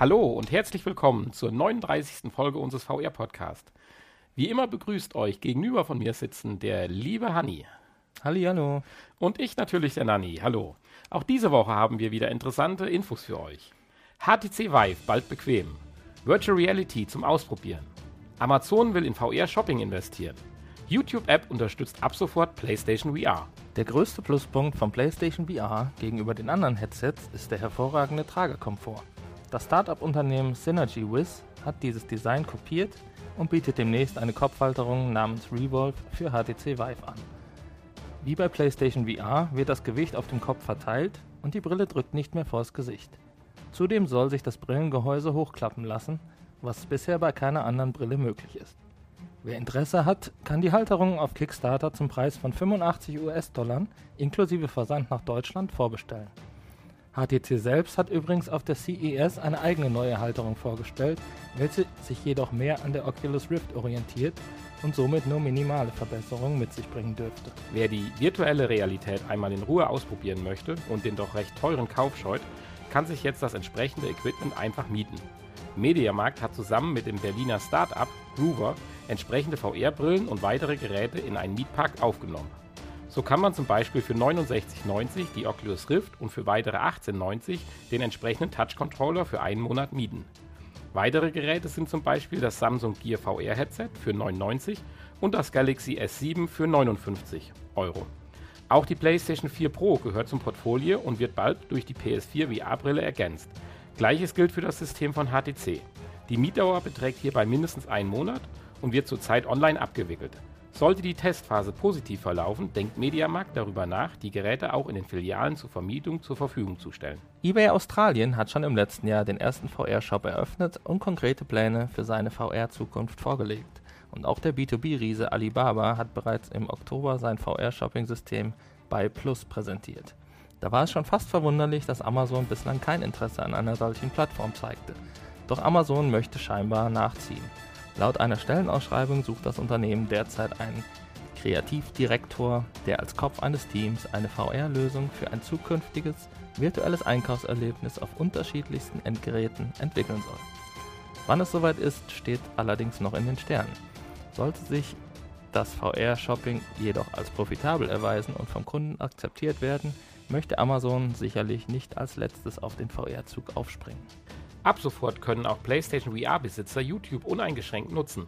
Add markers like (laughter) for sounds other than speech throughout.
Hallo und herzlich willkommen zur 39. Folge unseres VR-Podcasts. Wie immer begrüßt euch gegenüber von mir sitzen der liebe Hanni. Hallo. Und ich natürlich der Nanni. Hallo. Auch diese Woche haben wir wieder interessante Infos für euch. HTC Vive bald bequem. Virtual Reality zum Ausprobieren. Amazon will in VR-Shopping investieren. YouTube-App unterstützt ab sofort PlayStation VR. Der größte Pluspunkt von PlayStation VR gegenüber den anderen Headsets ist der hervorragende Tragekomfort. Das Startup-Unternehmen SynergyWiz hat dieses Design kopiert und bietet demnächst eine Kopfhalterung namens Revolve für HTC Vive an. Wie bei PlayStation VR wird das Gewicht auf dem Kopf verteilt und die Brille drückt nicht mehr vors Gesicht. Zudem soll sich das Brillengehäuse hochklappen lassen, was bisher bei keiner anderen Brille möglich ist. Wer Interesse hat, kann die Halterung auf Kickstarter zum Preis von 85 US-Dollar inklusive Versand nach Deutschland vorbestellen. HTC selbst hat übrigens auf der CES eine eigene neue Halterung vorgestellt, welche sich jedoch mehr an der Oculus Rift orientiert und somit nur minimale Verbesserungen mit sich bringen dürfte. Wer die virtuelle Realität einmal in Ruhe ausprobieren möchte und den doch recht teuren Kauf scheut, kann sich jetzt das entsprechende Equipment einfach mieten. Mediamarkt hat zusammen mit dem Berliner Start-up Groover entsprechende VR-Brillen und weitere Geräte in einen Mietpark aufgenommen. So kann man zum Beispiel für 69,90 die Oculus Rift und für weitere 18,90 den entsprechenden Touch-Controller für einen Monat mieten. Weitere Geräte sind zum Beispiel das Samsung Gear VR Headset für 99 und das Galaxy S7 für 59 Euro. Auch die PlayStation 4 Pro gehört zum Portfolio und wird bald durch die PS4 VR-Brille ergänzt. Gleiches gilt für das System von HTC. Die Mietdauer beträgt hierbei mindestens einen Monat und wird zurzeit online abgewickelt. Sollte die Testphase positiv verlaufen, denkt Mediamarkt darüber nach, die Geräte auch in den Filialen zur Vermietung zur Verfügung zu stellen. eBay Australien hat schon im letzten Jahr den ersten VR-Shop eröffnet und konkrete Pläne für seine VR-Zukunft vorgelegt. Und auch der B2B-Riese Alibaba hat bereits im Oktober sein VR-Shopping-System Buy Plus präsentiert. Da war es schon fast verwunderlich, dass Amazon bislang kein Interesse an einer solchen Plattform zeigte. Doch Amazon möchte scheinbar nachziehen. Laut einer Stellenausschreibung sucht das Unternehmen derzeit einen Kreativdirektor, der als Kopf eines Teams eine VR-Lösung für ein zukünftiges virtuelles Einkaufserlebnis auf unterschiedlichsten Endgeräten entwickeln soll. Wann es soweit ist, steht allerdings noch in den Sternen. Sollte sich das VR-Shopping jedoch als profitabel erweisen und vom Kunden akzeptiert werden, möchte Amazon sicherlich nicht als letztes auf den VR-Zug aufspringen. Ab sofort können auch PlayStation VR-Besitzer YouTube uneingeschränkt nutzen.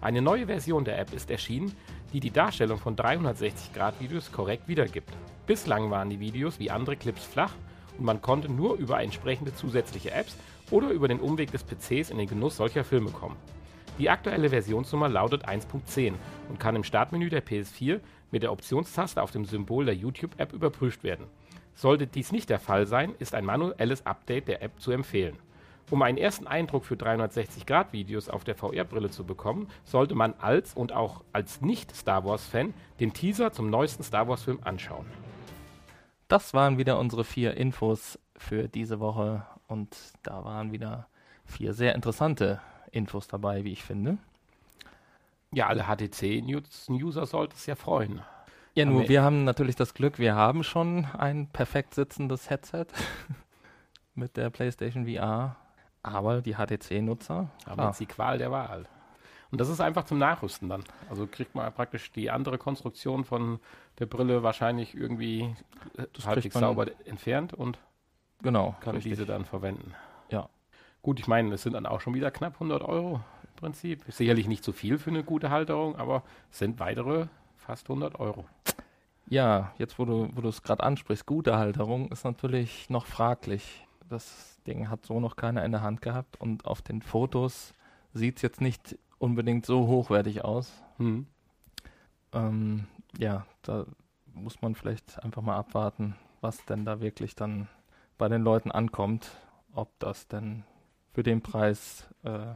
Eine neue Version der App ist erschienen, die die Darstellung von 360-Grad-Videos korrekt wiedergibt. Bislang waren die Videos wie andere Clips flach und man konnte nur über entsprechende zusätzliche Apps oder über den Umweg des PCs in den Genuss solcher Filme kommen. Die aktuelle Versionsnummer lautet 1.10 und kann im Startmenü der PS4 mit der Optionstaste auf dem Symbol der YouTube-App überprüft werden. Sollte dies nicht der Fall sein, ist ein manuelles Update der App zu empfehlen. Um einen ersten Eindruck für 360-Grad-Videos auf der VR-Brille zu bekommen, sollte man als und auch als Nicht-Star Wars-Fan den Teaser zum neuesten Star Wars-Film anschauen. Das waren wieder unsere vier Infos für diese Woche und da waren wieder vier sehr interessante Infos dabei, wie ich finde. Ja, alle HTC-User sollten es ja freuen. Ja, nur wir haben natürlich das Glück, wir haben schon ein perfekt sitzendes Headset (laughs) mit der PlayStation VR aber die HTC-Nutzer haben jetzt die Qual der Wahl. Und das ist einfach zum Nachrüsten dann. Also kriegt man praktisch die andere Konstruktion von der Brille wahrscheinlich irgendwie das halbwegs sauber entfernt und genau, kann richtig. diese dann verwenden. Ja. Gut, ich meine, es sind dann auch schon wieder knapp 100 Euro im Prinzip. Sicherlich nicht zu so viel für eine gute Halterung, aber es sind weitere fast 100 Euro. Ja, jetzt wo du wo es gerade ansprichst, gute Halterung ist natürlich noch fraglich. Das Ding hat so noch keiner in der Hand gehabt und auf den Fotos sieht es jetzt nicht unbedingt so hochwertig aus. Hm. Ähm, ja, da muss man vielleicht einfach mal abwarten, was denn da wirklich dann bei den Leuten ankommt, ob das denn für den Preis äh,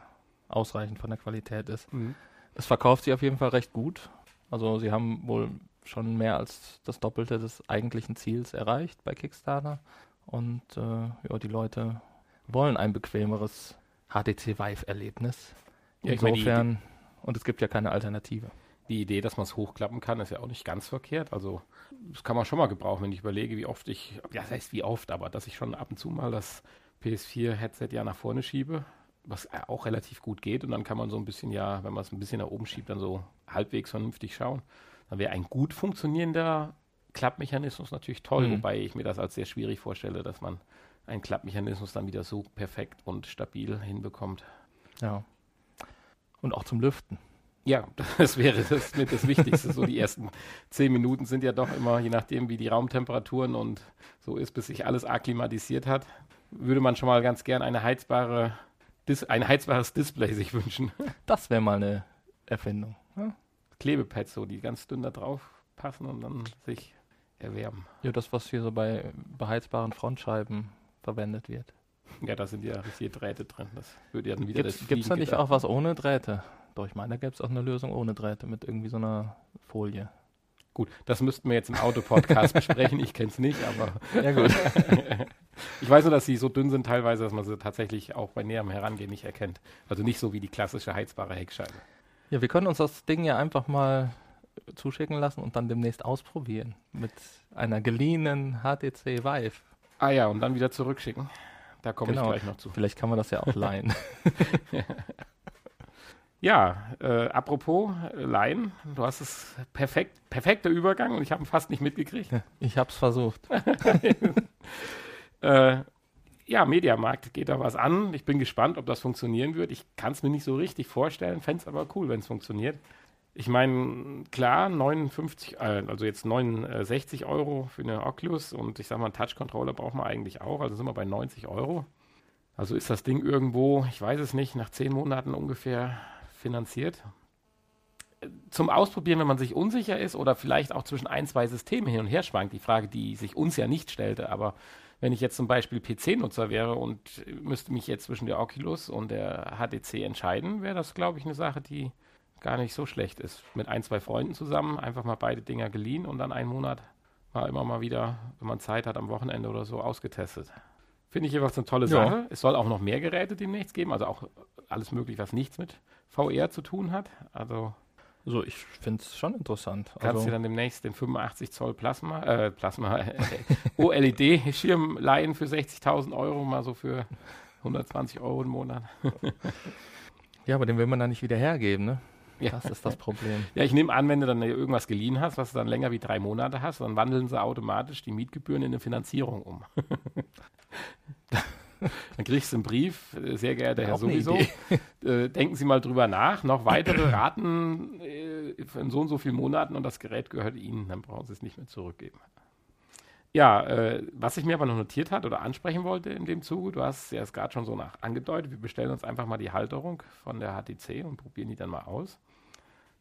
ausreichend von der Qualität ist. Mhm. Es verkauft sich auf jeden Fall recht gut. Also sie haben wohl schon mehr als das Doppelte des eigentlichen Ziels erreicht bei Kickstarter. Und äh, ja, die Leute wollen ein bequemeres HTC Vive-Erlebnis. Ja, Insofern, meine, und es gibt ja keine Alternative. Die Idee, dass man es hochklappen kann, ist ja auch nicht ganz verkehrt. Also, das kann man schon mal gebrauchen, wenn ich überlege, wie oft ich, ja, das heißt wie oft, aber dass ich schon ab und zu mal das PS4-Headset ja nach vorne schiebe, was auch relativ gut geht. Und dann kann man so ein bisschen, ja, wenn man es ein bisschen nach oben schiebt, dann so halbwegs vernünftig schauen. Dann wäre ein gut funktionierender Klappmechanismus natürlich toll, mhm. wobei ich mir das als sehr schwierig vorstelle, dass man einen Klappmechanismus dann wieder so perfekt und stabil hinbekommt. Ja. Und auch zum Lüften. Ja, (laughs) das wäre das mit das Wichtigste. so die ersten zehn Minuten sind ja doch immer, je nachdem, wie die Raumtemperaturen und so ist, bis sich alles akklimatisiert hat, würde man schon mal ganz gern eine heizbare, Dis ein heizbares Display (laughs) sich wünschen. Das wäre mal eine Erfindung. Ja? Klebepads so, die ganz dünn da drauf passen und dann sich erwärmen. Ja, das, was hier so bei beheizbaren Frontscheiben verwendet wird. Ja, da sind ja richtige Drähte drin. Das würde ja dann wieder Gibt es da nicht auch was ohne Drähte? Doch, ich meine, da gäbe es auch eine Lösung ohne Drähte mit irgendwie so einer Folie. Gut, das müssten wir jetzt im Autopodcast (laughs) besprechen. Ich kenne es nicht, aber. Ja, gut. (laughs) ich weiß nur, dass sie so dünn sind teilweise, dass man sie tatsächlich auch bei näherem Herangehen nicht erkennt. Also nicht so wie die klassische heizbare Heckscheibe. Ja, wir können uns das Ding ja einfach mal zuschicken lassen und dann demnächst ausprobieren mit einer geliehenen HTC Vive. Ah ja, und dann wieder zurückschicken. Da komme genau. ich gleich noch zu. Vielleicht kann man das ja auch leihen. (laughs) (laughs) ja, äh, apropos äh, leihen, du hast es perfekt, perfekter Übergang und ich habe ihn fast nicht mitgekriegt. (laughs) Ich habe es versucht. äh, ja, Mediamarkt geht da was an. Ich bin gespannt, ob das funktionieren wird. Ich kann es mir nicht so richtig vorstellen, fände es aber cool, wenn es funktioniert. Ich meine, klar, 59, äh, also jetzt 69 Euro für eine Oculus und ich sag mal, einen Touch-Controller braucht man eigentlich auch, also sind wir bei 90 Euro. Also ist das Ding irgendwo, ich weiß es nicht, nach zehn Monaten ungefähr finanziert. Zum Ausprobieren, wenn man sich unsicher ist oder vielleicht auch zwischen ein, zwei Systemen hin und her schwankt, die Frage, die sich uns ja nicht stellte, aber wenn ich jetzt zum Beispiel PC-Nutzer wäre und müsste mich jetzt zwischen der Oculus und der HTC entscheiden, wäre das, glaube ich, eine Sache, die gar nicht so schlecht ist. Mit ein, zwei Freunden zusammen, einfach mal beide Dinger geliehen und dann einen Monat mal immer mal wieder, wenn man Zeit hat, am Wochenende oder so ausgetestet. Finde ich jeweils eine tolle Sache. Ja. Es soll auch noch mehr Geräte demnächst geben, also auch alles möglich, was nichts mit VR zu tun hat. Also also ich finde es schon interessant. Kannst also, du dann demnächst den 85 Zoll Plasma, äh, Plasma, (laughs) OLED-Schirm leihen für 60.000 Euro, mal so für 120 Euro im Monat. (laughs) ja, aber den will man dann nicht wieder hergeben, ne? Ja. Das ist das Problem. Ja, ich nehme an, wenn du dann irgendwas geliehen hast, was du dann länger wie drei Monate hast, dann wandeln sie automatisch die Mietgebühren in eine Finanzierung um. (laughs) dann kriegst du einen Brief, sehr geehrter Herr sowieso, äh, denken Sie mal drüber nach, noch weitere Raten äh, in so und so vielen Monaten und das Gerät gehört Ihnen, dann brauchen Sie es nicht mehr zurückgeben. Ja, äh, was ich mir aber noch notiert hat oder ansprechen wollte in dem Zuge, du hast ja es gerade schon so nach angedeutet, wir bestellen uns einfach mal die Halterung von der HTC und probieren die dann mal aus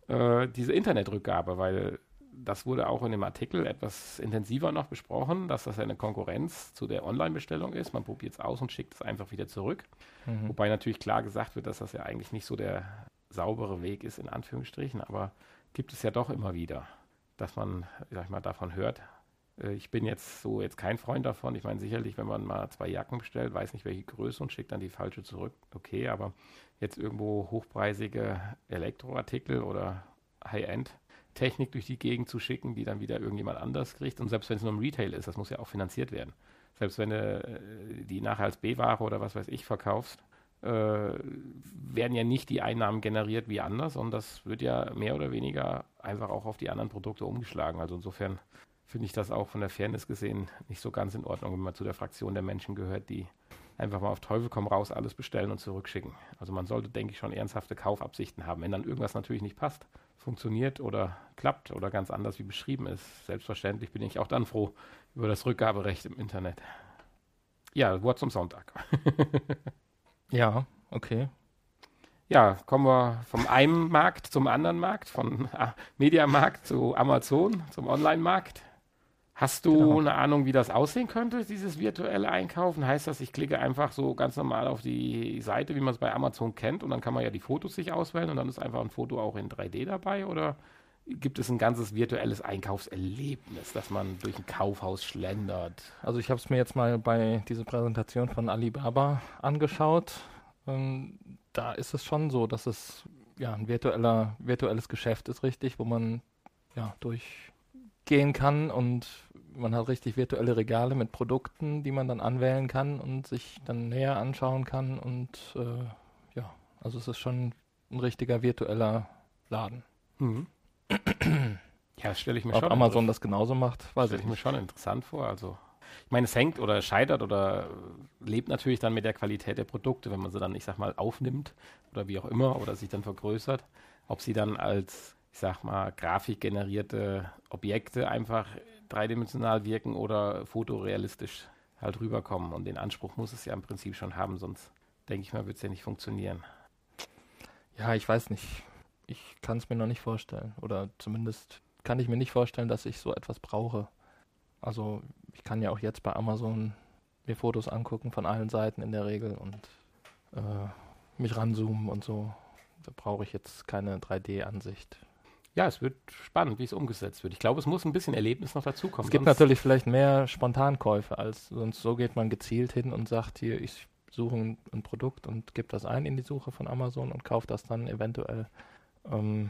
äh, diese Internetrückgabe, weil das wurde auch in dem Artikel etwas intensiver noch besprochen, dass das eine Konkurrenz zu der Online-Bestellung ist. Man probiert es aus und schickt es einfach wieder zurück. Mhm. Wobei natürlich klar gesagt wird, dass das ja eigentlich nicht so der saubere Weg ist, in Anführungsstrichen, aber gibt es ja doch immer wieder, dass man, sag ich mal, davon hört. Äh, ich bin jetzt so jetzt kein Freund davon. Ich meine, sicherlich, wenn man mal zwei Jacken bestellt, weiß nicht welche Größe und schickt dann die falsche zurück, okay, aber jetzt irgendwo hochpreisige Elektroartikel oder High-End-Technik durch die Gegend zu schicken, die dann wieder irgendjemand anders kriegt. Und selbst wenn es nur im Retail ist, das muss ja auch finanziert werden. Selbst wenn du äh, die nachher als B-Ware oder was weiß ich verkaufst, äh, werden ja nicht die Einnahmen generiert wie anders, und das wird ja mehr oder weniger einfach auch auf die anderen Produkte umgeschlagen. Also insofern finde ich das auch von der Fairness gesehen nicht so ganz in Ordnung, wenn man zu der Fraktion der Menschen gehört, die einfach mal auf Teufel komm raus alles bestellen und zurückschicken. Also man sollte, denke ich, schon ernsthafte Kaufabsichten haben. Wenn dann irgendwas natürlich nicht passt, funktioniert oder klappt oder ganz anders wie beschrieben ist, selbstverständlich bin ich auch dann froh über das Rückgaberecht im Internet. Ja, Wort zum Sonntag. (laughs) ja, okay. Ja, kommen wir vom einen Markt zum anderen Markt, von ah, Mediamarkt zu Amazon, zum Online-Markt. Hast du genau. eine Ahnung, wie das aussehen könnte, dieses virtuelle Einkaufen? Heißt das, ich klicke einfach so ganz normal auf die Seite, wie man es bei Amazon kennt, und dann kann man ja die Fotos sich auswählen und dann ist einfach ein Foto auch in 3D dabei? Oder gibt es ein ganzes virtuelles Einkaufserlebnis, dass man durch ein Kaufhaus schlendert? Also ich habe es mir jetzt mal bei dieser Präsentation von Alibaba angeschaut. Ähm, da ist es schon so, dass es ja ein virtueller, virtuelles Geschäft ist, richtig, wo man ja durch gehen kann und man hat richtig virtuelle Regale mit Produkten, die man dann anwählen kann und sich dann näher anschauen kann. Und äh, ja, also es ist schon ein richtiger virtueller Laden. Mhm. ja, das stelle ich mir Ob schon. Ob Amazon das genauso macht, weiß ich, ich mir schon interessant vor. Also ich meine, es hängt oder scheitert oder lebt natürlich dann mit der Qualität der Produkte, wenn man sie dann, ich sag mal, aufnimmt oder wie auch immer oder sich dann vergrößert, ob sie dann als, ich sag mal, grafikgenerierte Objekte einfach dreidimensional wirken oder fotorealistisch halt rüberkommen. Und den Anspruch muss es ja im Prinzip schon haben, sonst denke ich mal, wird es ja nicht funktionieren. Ja, ich weiß nicht. Ich kann es mir noch nicht vorstellen. Oder zumindest kann ich mir nicht vorstellen, dass ich so etwas brauche. Also ich kann ja auch jetzt bei Amazon mir Fotos angucken von allen Seiten in der Regel und äh, mich ranzoomen und so. Da brauche ich jetzt keine 3D-Ansicht. Ja, es wird spannend, wie es umgesetzt wird. Ich glaube, es muss ein bisschen Erlebnis noch dazukommen. Es gibt natürlich vielleicht mehr Spontankäufe als sonst. So geht man gezielt hin und sagt hier, ich suche ein, ein Produkt und gebe das ein in die Suche von Amazon und kaufe das dann eventuell. Ähm,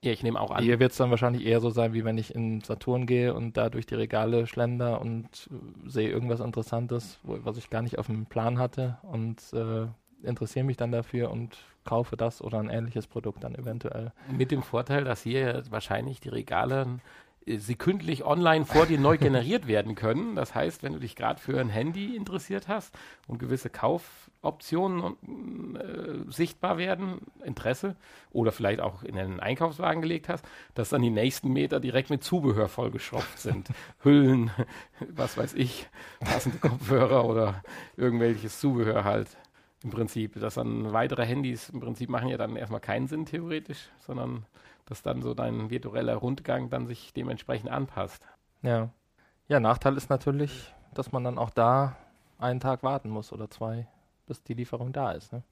ja, ich nehme auch an. Hier wird es dann wahrscheinlich eher so sein, wie wenn ich in Saturn gehe und da durch die Regale schlender und sehe irgendwas Interessantes, wo, was ich gar nicht auf dem Plan hatte und äh, interessiere mich dann dafür und kaufe das oder ein ähnliches Produkt dann eventuell. Mit dem Vorteil, dass hier wahrscheinlich die Regale äh, sekündlich online vor dir neu generiert werden können. Das heißt, wenn du dich gerade für ein Handy interessiert hast und gewisse Kaufoptionen äh, sichtbar werden, Interesse, oder vielleicht auch in einen Einkaufswagen gelegt hast, dass dann die nächsten Meter direkt mit Zubehör vollgeschraubt sind. (laughs) Hüllen, was weiß ich, passende Kopfhörer oder irgendwelches Zubehör halt im Prinzip. Dass dann weitere Handys im Prinzip machen ja dann erstmal keinen Sinn theoretisch, sondern dass dann so dein virtueller Rundgang dann sich dementsprechend anpasst. Ja. Ja, Nachteil ist natürlich, dass man dann auch da einen Tag warten muss oder zwei, bis die Lieferung da ist. Ne?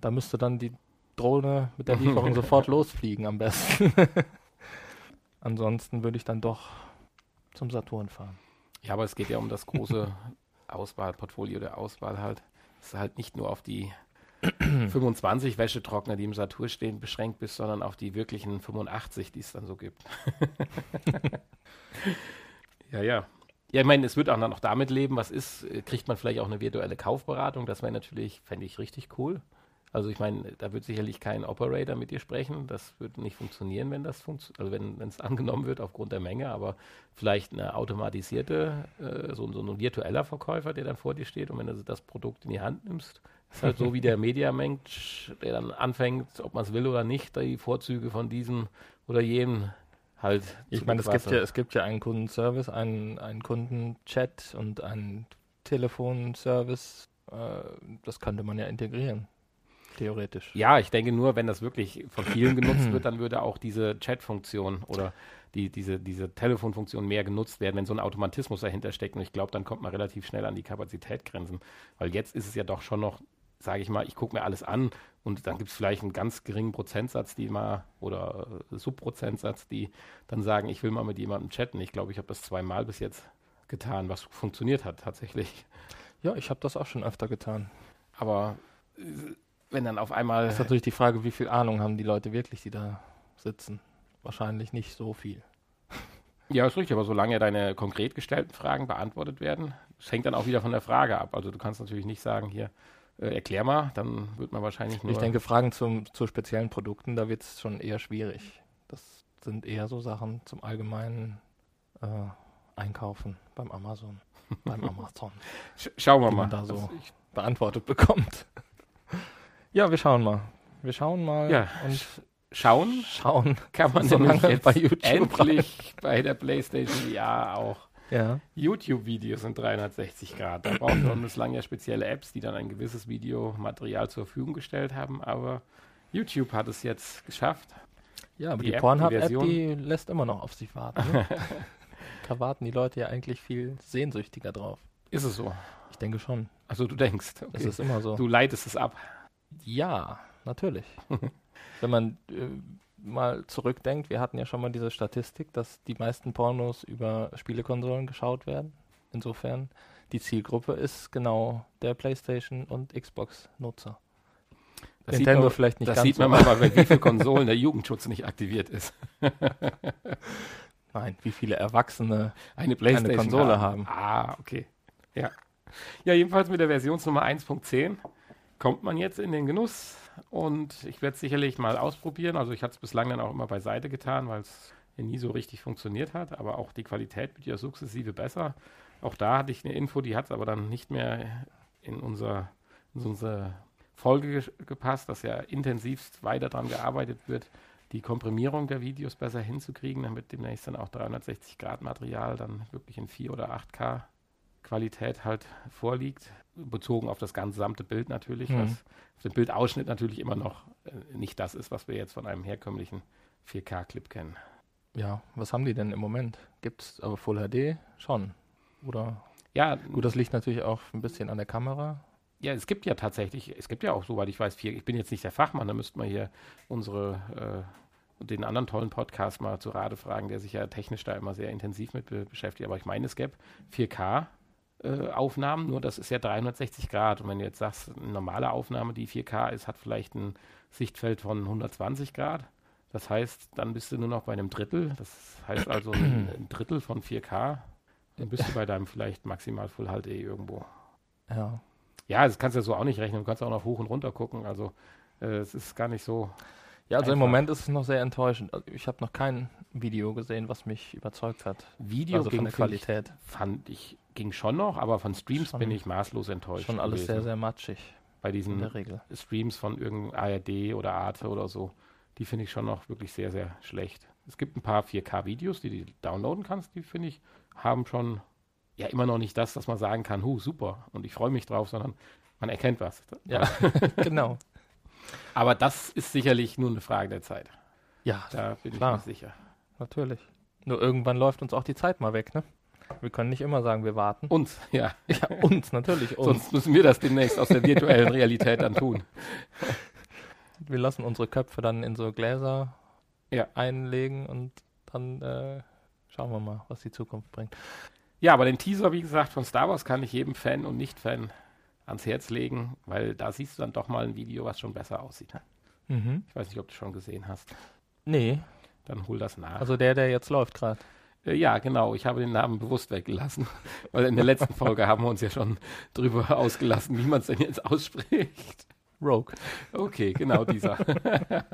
Da müsste dann die Drohne mit der Lieferung (laughs) sofort losfliegen am besten. (laughs) Ansonsten würde ich dann doch zum Saturn fahren. Ja, aber es geht ja um das große Auswahlportfolio der Auswahl halt. Es halt nicht nur auf die (clears throat) 25 Wäschetrockner, die im Satur stehen, beschränkt bist, sondern auf die wirklichen 85, die es dann so gibt. (laughs) ja, ja. Ja, ich meine, es wird auch noch damit leben, was ist, kriegt man vielleicht auch eine virtuelle Kaufberatung, das wäre natürlich, fände ich richtig cool. Also ich meine, da wird sicherlich kein Operator mit dir sprechen, das wird nicht funktionieren, wenn das funktio also wenn es (laughs) angenommen wird aufgrund der Menge, aber vielleicht eine automatisierte, äh, so, so ein virtueller Verkäufer, der dann vor dir steht und wenn du das Produkt in die Hand nimmst, ist halt so wie der (laughs) Mediamensch, der dann anfängt, ob man es will oder nicht, die Vorzüge von diesem oder jenem halt. Ich meine, es gibt ja, es gibt ja einen Kundenservice, einen, einen Kundenchat und einen Telefonservice. Äh, das könnte man ja integrieren. Theoretisch. Ja, ich denke nur, wenn das wirklich von vielen genutzt wird, dann würde auch diese Chat-Funktion oder die, diese, diese Telefonfunktion mehr genutzt werden, wenn so ein Automatismus dahinter steckt. Und ich glaube, dann kommt man relativ schnell an die Kapazitätgrenzen. Weil jetzt ist es ja doch schon noch sage ich mal, ich gucke mir alles an und dann gibt es vielleicht einen ganz geringen Prozentsatz, die mal oder äh, Subprozentsatz, die dann sagen, ich will mal mit jemandem chatten. Ich glaube, ich habe das zweimal bis jetzt getan, was funktioniert hat tatsächlich. Ja, ich habe das auch schon öfter getan. Aber äh, wenn dann auf einmal. Das ist natürlich die Frage, wie viel Ahnung haben die Leute wirklich, die da sitzen. Wahrscheinlich nicht so viel. Ja, ist richtig, aber solange deine konkret gestellten Fragen beantwortet werden, das hängt dann auch wieder von der Frage ab. Also du kannst natürlich nicht sagen, hier, äh, erklär mal, dann wird man wahrscheinlich nur. Ich denke, Fragen zum, zu speziellen Produkten, da wird es schon eher schwierig. Das sind eher so Sachen zum allgemeinen äh, Einkaufen beim Amazon. beim (laughs) Amazon. Sch schauen wir mal. da so also beantwortet bekommt. Ja, wir schauen mal. Wir schauen mal. Ja, und schauen, schauen (laughs) kann man so lange bei YouTube endlich bei der PlayStation VR auch ja. YouTube-Videos in 360 Grad. Da braucht man bislang ja spezielle Apps, die dann ein gewisses Videomaterial zur Verfügung gestellt haben, aber YouTube hat es jetzt geschafft. Ja, aber die, die Pornhub-App, die, die, lässt immer noch auf sich warten. Ne? (laughs) da warten die Leute ja eigentlich viel sehnsüchtiger drauf. Ist es so? Ich denke schon. Also du denkst. Okay. Es ist immer so. Du leitest es ab. Ja, natürlich. (laughs) Wenn man äh, mal zurückdenkt, wir hatten ja schon mal diese Statistik, dass die meisten Pornos über Spielekonsolen geschaut werden. Insofern, die Zielgruppe ist genau der PlayStation und Xbox-Nutzer. Das Nintendo man, vielleicht nicht das ganz sieht man so. mal, wie viele Konsolen der Jugendschutz nicht aktiviert ist. (laughs) Nein, wie viele Erwachsene eine, Playstation eine Konsole haben. Ah, okay. Ja. Ja, jedenfalls mit der Versionsnummer 1.10 kommt man jetzt in den Genuss und ich werde es sicherlich mal ausprobieren. Also ich hatte es bislang dann auch immer beiseite getan, weil es ja nie so richtig funktioniert hat, aber auch die Qualität wird ja sukzessive besser. Auch da hatte ich eine Info, die hat es aber dann nicht mehr in, unser, in unsere Folge gepasst, dass ja intensivst weiter daran gearbeitet wird, die Komprimierung der Videos besser hinzukriegen, damit demnächst dann auch 360 Grad Material dann wirklich in 4 oder 8K Qualität halt vorliegt, bezogen auf das gesamte Bild natürlich, mhm. was auf dem Bildausschnitt natürlich immer noch äh, nicht das ist, was wir jetzt von einem herkömmlichen 4K-Clip kennen. Ja, was haben die denn im Moment? Gibt es aber Full HD schon? Oder? Ja. Gut, das liegt natürlich auch ein bisschen an der Kamera. Ja, es gibt ja tatsächlich, es gibt ja auch, soweit ich weiß, vier, ich bin jetzt nicht der Fachmann, da müsste man hier unsere, äh, den anderen tollen Podcast mal zu Rade fragen, der sich ja technisch da immer sehr intensiv mit be beschäftigt. Aber ich meine, es gäbe 4K äh, Aufnahmen, nur das ist ja 360 Grad. Und wenn du jetzt sagst, eine normale Aufnahme, die 4K ist, hat vielleicht ein Sichtfeld von 120 Grad. Das heißt, dann bist du nur noch bei einem Drittel. Das heißt also ein, (clears throat) ein Drittel von 4K. Dann bist du bei deinem vielleicht maximal Full HD irgendwo. Ja. Ja, das kannst du ja so auch nicht rechnen. Du kannst auch noch hoch und runter gucken. Also äh, es ist gar nicht so. Ja, also einfach. im Moment ist es noch sehr enttäuschend. Also ich habe noch kein Video gesehen, was mich überzeugt hat. Video also von der Qualität. Ich, fand ich, ging schon noch, aber von Streams schon bin ich maßlos enttäuscht. Schon alles gewesen. sehr, sehr matschig. Bei diesen Streams von irgendeinem ARD oder Arte oder so, die finde ich schon noch wirklich sehr, sehr schlecht. Es gibt ein paar 4K-Videos, die du downloaden kannst, die finde ich, haben schon ja immer noch nicht das, dass man sagen kann, hu, super, und ich freue mich drauf, sondern man erkennt was. Ja, (laughs) genau. Aber das ist sicherlich nur eine Frage der Zeit. Ja, da bin klar. ich mir sicher. Natürlich. Nur irgendwann läuft uns auch die Zeit mal weg, ne? Wir können nicht immer sagen, wir warten. Uns, ja. Ja, uns, natürlich. Uns. Sonst müssen wir das demnächst aus der virtuellen Realität dann tun. Wir lassen unsere Köpfe dann in so Gläser ja. einlegen und dann äh, schauen wir mal, was die Zukunft bringt. Ja, aber den Teaser, wie gesagt, von Star Wars kann ich jedem Fan und Nicht-Fan ans Herz legen, weil da siehst du dann doch mal ein Video, was schon besser aussieht. Mhm. Ich weiß nicht, ob du schon gesehen hast. Nee. Dann hol das nach. Also der, der jetzt läuft gerade. Äh, ja, genau. Ich habe den Namen bewusst weggelassen, (laughs) weil in der letzten Folge haben wir uns ja schon drüber ausgelassen, wie man es denn jetzt ausspricht. Rogue. Okay, genau dieser. (laughs)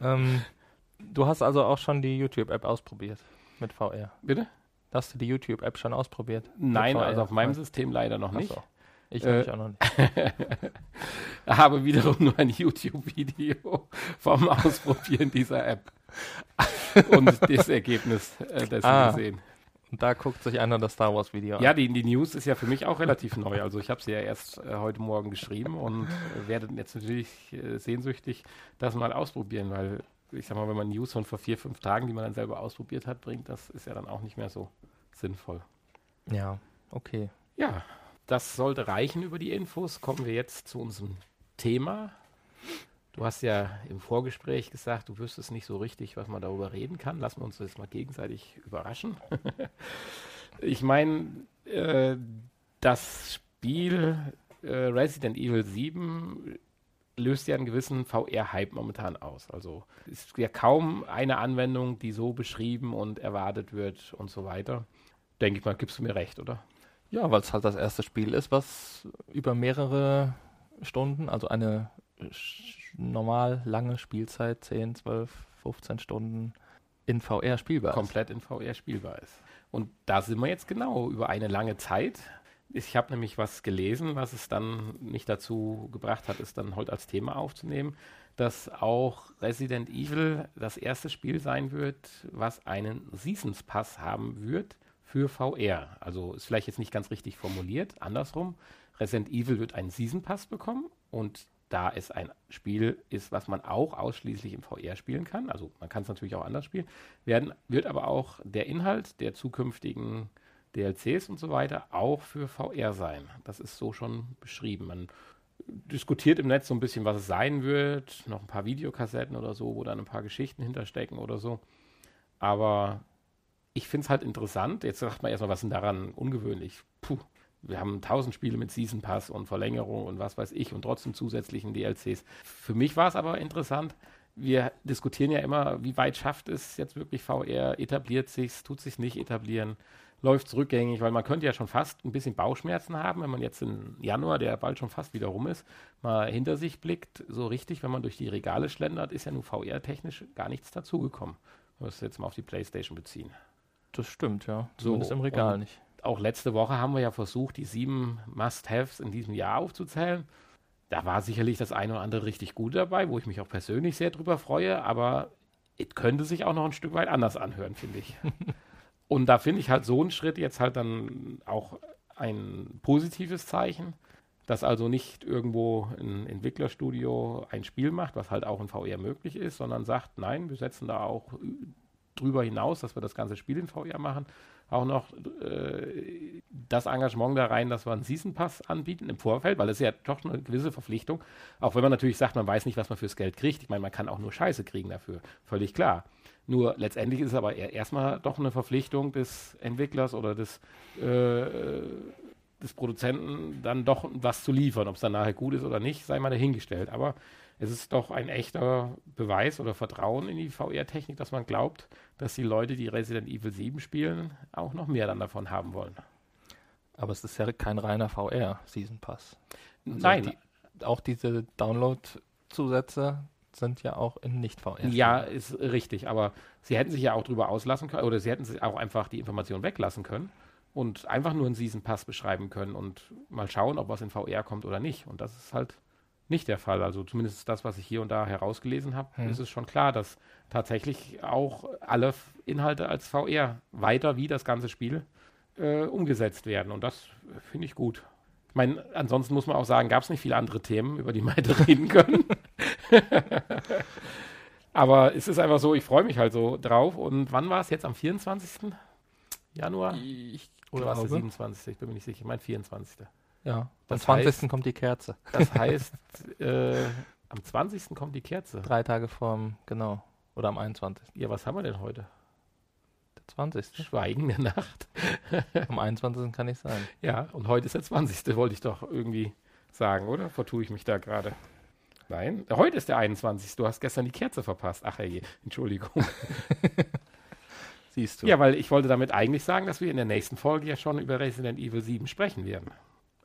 ähm, du hast also auch schon die YouTube-App ausprobiert mit VR. Bitte? Hast du die YouTube-App schon ausprobiert? Nein, also auf meinem System leider noch nicht. So. Ich äh, auch noch (laughs) nicht. habe wiederum nur ein YouTube-Video vom Ausprobieren dieser App und das Ergebnis äh, dessen ah. gesehen. Und da guckt sich einer das Star Wars Video an. Ja, die, die News ist ja für mich auch relativ neu. Also ich habe sie ja erst äh, heute Morgen geschrieben und äh, werde jetzt natürlich äh, sehnsüchtig das mal ausprobieren, weil ich sag mal, wenn man News von vor vier, fünf Tagen, die man dann selber ausprobiert hat, bringt, das ist ja dann auch nicht mehr so sinnvoll. Ja, okay. Ja, das sollte reichen über die Infos. Kommen wir jetzt zu unserem Thema. Du hast ja im Vorgespräch gesagt, du wüsstest nicht so richtig, was man darüber reden kann. Lassen wir uns das mal gegenseitig überraschen. (laughs) ich meine, äh, das Spiel äh, Resident Evil 7 löst ja einen gewissen VR-Hype momentan aus. Also ist ja kaum eine Anwendung, die so beschrieben und erwartet wird und so weiter. Denke ich mal, gibst du mir recht, oder? Ja, weil es halt das erste Spiel ist, was über mehrere Stunden, also eine normal lange Spielzeit, 10, 12, 15 Stunden in VR spielbar ist. Komplett in VR spielbar ist. Und da sind wir jetzt genau über eine lange Zeit. Ich habe nämlich was gelesen, was es dann nicht dazu gebracht hat, es dann heute als Thema aufzunehmen, dass auch Resident Evil das erste Spiel sein wird, was einen Seasons Pass haben wird für VR. Also ist vielleicht jetzt nicht ganz richtig formuliert, andersrum. Resident Evil wird einen Season Pass bekommen und da es ein Spiel ist, was man auch ausschließlich im VR spielen kann, also man kann es natürlich auch anders spielen, werden, wird aber auch der Inhalt der zukünftigen DLCs und so weiter auch für VR sein. Das ist so schon beschrieben. Man diskutiert im Netz so ein bisschen, was es sein wird, noch ein paar Videokassetten oder so, wo dann ein paar Geschichten hinterstecken oder so. Aber ich finde es halt interessant. Jetzt sagt man erstmal, was ist denn daran ungewöhnlich? Puh, wir haben tausend Spiele mit Season Pass und Verlängerung und was weiß ich und trotzdem zusätzlichen DLCs. Für mich war es aber interessant, wir diskutieren ja immer, wie weit schafft es jetzt wirklich VR, etabliert sich, tut sich nicht etablieren, läuft es rückgängig, weil man könnte ja schon fast ein bisschen Bauchschmerzen haben, wenn man jetzt im Januar, der bald schon fast wieder rum ist, mal hinter sich blickt, so richtig, wenn man durch die Regale schlendert, ist ja nur VR-technisch gar nichts dazugekommen. Wenn wir es jetzt mal auf die Playstation beziehen. Das stimmt, ja. Zumindest so, im Regal nicht. Auch letzte Woche haben wir ja versucht, die sieben Must-Haves in diesem Jahr aufzuzählen. Da war sicherlich das eine oder andere richtig gut dabei, wo ich mich auch persönlich sehr drüber freue, aber es könnte sich auch noch ein Stück weit anders anhören, finde ich. (laughs) Und da finde ich halt so einen Schritt jetzt halt dann auch ein positives Zeichen, dass also nicht irgendwo ein Entwicklerstudio ein Spiel macht, was halt auch in VR möglich ist, sondern sagt, nein, wir setzen da auch drüber hinaus, dass wir das ganze Spiel in VR machen, auch noch äh, das Engagement da rein, dass wir einen Season Pass anbieten im Vorfeld, weil das ist ja doch eine gewisse Verpflichtung. Auch wenn man natürlich sagt, man weiß nicht, was man fürs Geld kriegt. Ich meine, man kann auch nur Scheiße kriegen dafür. Völlig klar. Nur letztendlich ist es aber erstmal doch eine Verpflichtung des Entwicklers oder des, äh, des Produzenten, dann doch was zu liefern. Ob es dann nachher gut ist oder nicht, sei mal dahingestellt. Aber es ist doch ein echter Beweis oder Vertrauen in die VR-Technik, dass man glaubt, dass die Leute, die Resident Evil 7 spielen, auch noch mehr dann davon haben wollen. Aber es ist ja kein reiner VR-Season Pass. Also Nein. Die, auch diese Download-Zusätze sind ja auch in Nicht-VR. Ja, ist richtig, aber sie hätten sich ja auch drüber auslassen können, oder sie hätten sich auch einfach die Information weglassen können und einfach nur einen Season Pass beschreiben können und mal schauen, ob was in VR kommt oder nicht. Und das ist halt nicht der Fall. Also zumindest das, was ich hier und da herausgelesen habe, hm. ist es schon klar, dass tatsächlich auch alle Inhalte als VR weiter wie das ganze Spiel äh, umgesetzt werden. Und das finde ich gut. Ich meine, ansonsten muss man auch sagen, gab es nicht viele andere Themen, über die man (laughs) hätte reden können. (laughs) Aber es ist einfach so, ich freue mich halt so drauf. Und wann war es jetzt? Am 24. Januar? Ich, oder war es der 27. Ich bin mir nicht sicher. Ich meine 24. Ja, am 20. Heißt, kommt die Kerze. Das heißt, (laughs) äh, am 20. kommt die Kerze. Drei Tage vorm, genau. Oder am 21. Ja, was haben wir denn heute? Der 20. Schweigen der Nacht. (laughs) am 21. kann ich sein. Ja, und heute ist der 20. wollte ich doch irgendwie sagen, oder? Vertue ich mich da gerade? Nein, heute ist der 21. Du hast gestern die Kerze verpasst. Ach hey, Entschuldigung. (laughs) Siehst du. Ja, weil ich wollte damit eigentlich sagen, dass wir in der nächsten Folge ja schon über Resident Evil 7 sprechen werden.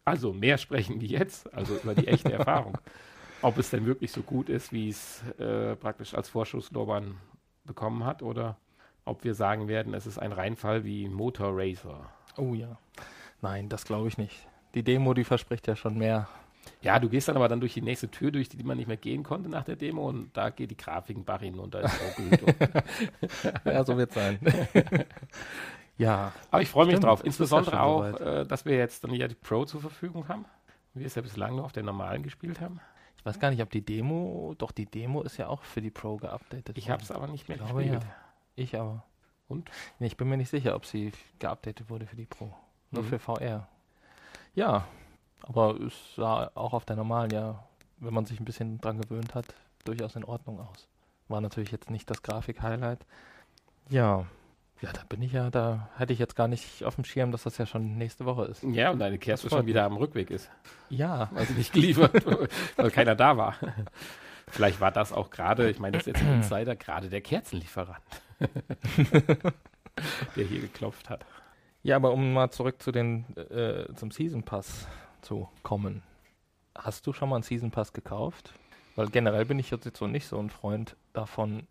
Also mehr sprechen wie jetzt, also über die echte Erfahrung. (laughs) Ob es denn wirklich so gut ist, wie es äh, praktisch als Vorschusslorbeeren bekommen hat, oder ob wir sagen werden, es ist ein Reinfall wie Motor Racer. Oh ja. Nein, das glaube ich nicht. Die Demo, die verspricht ja schon mehr. Ja, du gehst dann aber dann durch die nächste Tür, durch die, die man nicht mehr gehen konnte nach der Demo und da geht die Grafik ein Bach hin und da (laughs) ist Ja, so wird es sein. (laughs) Ja. Aber ich freue mich drauf. Insbesondere ja auch, äh, dass wir jetzt dann ja die Pro zur Verfügung haben. Wir es ja bislang nur auf der normalen gespielt haben. Ich weiß gar nicht, ob die Demo, doch die Demo ist ja auch für die Pro geupdatet. Ich habe es aber nicht mehr ich glaube, gespielt. Ja. Ich aber. Und? Nee, ich bin mir nicht sicher, ob sie geupdatet wurde für die Pro. Nur mhm. für VR. Ja, aber es sah auch auf der normalen ja, wenn man sich ein bisschen dran gewöhnt hat, durchaus in Ordnung aus. War natürlich jetzt nicht das Grafik-Highlight. Ja, ja, da bin ich ja, da hätte ich jetzt gar nicht auf dem Schirm, dass das ja schon nächste Woche ist. Ja, und deine Kerze schon wieder am Rückweg ist. Ja. Weil sie nicht geliefert, weil keiner da war. Vielleicht war das auch gerade, ich meine, das ist jetzt ein Insider, gerade der Kerzenlieferant, (laughs) der hier geklopft hat. Ja, aber um mal zurück zu den, äh, zum Season Pass zu kommen. Hast du schon mal einen Season Pass gekauft? Weil generell bin ich jetzt so nicht so ein Freund davon,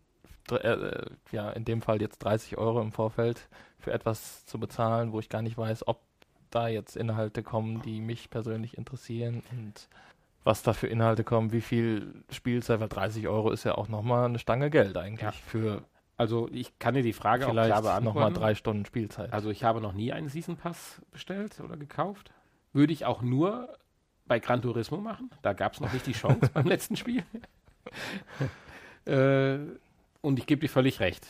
äh, ja, in dem Fall jetzt 30 Euro im Vorfeld für etwas zu bezahlen, wo ich gar nicht weiß, ob da jetzt Inhalte kommen, die mich persönlich interessieren und was da für Inhalte kommen, wie viel Spielzeit, weil 30 Euro ist ja auch nochmal eine Stange Geld eigentlich ja. für. Also ich kann dir die Frage vielleicht auch klar nochmal drei Stunden Spielzeit. Also ich habe noch nie einen Season Pass bestellt oder gekauft. Würde ich auch nur bei Gran Turismo machen. Da gab es noch nicht die Chance (laughs) beim letzten Spiel. (laughs) äh, und ich gebe dir völlig recht.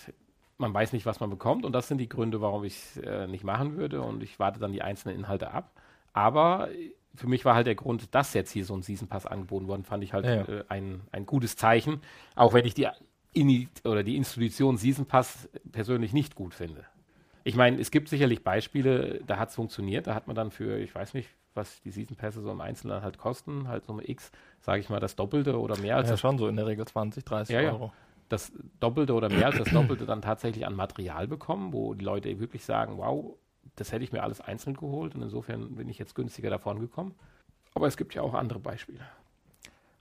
Man weiß nicht, was man bekommt und das sind die Gründe, warum ich es äh, nicht machen würde und ich warte dann die einzelnen Inhalte ab. Aber für mich war halt der Grund, dass jetzt hier so ein Season Pass angeboten worden, fand ich halt ja, ja. Äh, ein, ein gutes Zeichen, auch wenn ich die, Ini oder die Institution Season Pass persönlich nicht gut finde. Ich meine, es gibt sicherlich Beispiele, da hat es funktioniert, da hat man dann für, ich weiß nicht, was die Season Pässe so im Einzelnen halt kosten, halt so eine X, sage ich mal, das Doppelte oder mehr als Ja, das, schon so in der Regel 20, 30 Ja, ja. Das Doppelte oder mehr als das Doppelte dann tatsächlich an Material bekommen, wo die Leute wirklich sagen, wow, das hätte ich mir alles einzeln geholt und insofern bin ich jetzt günstiger davon gekommen. Aber es gibt ja auch andere Beispiele.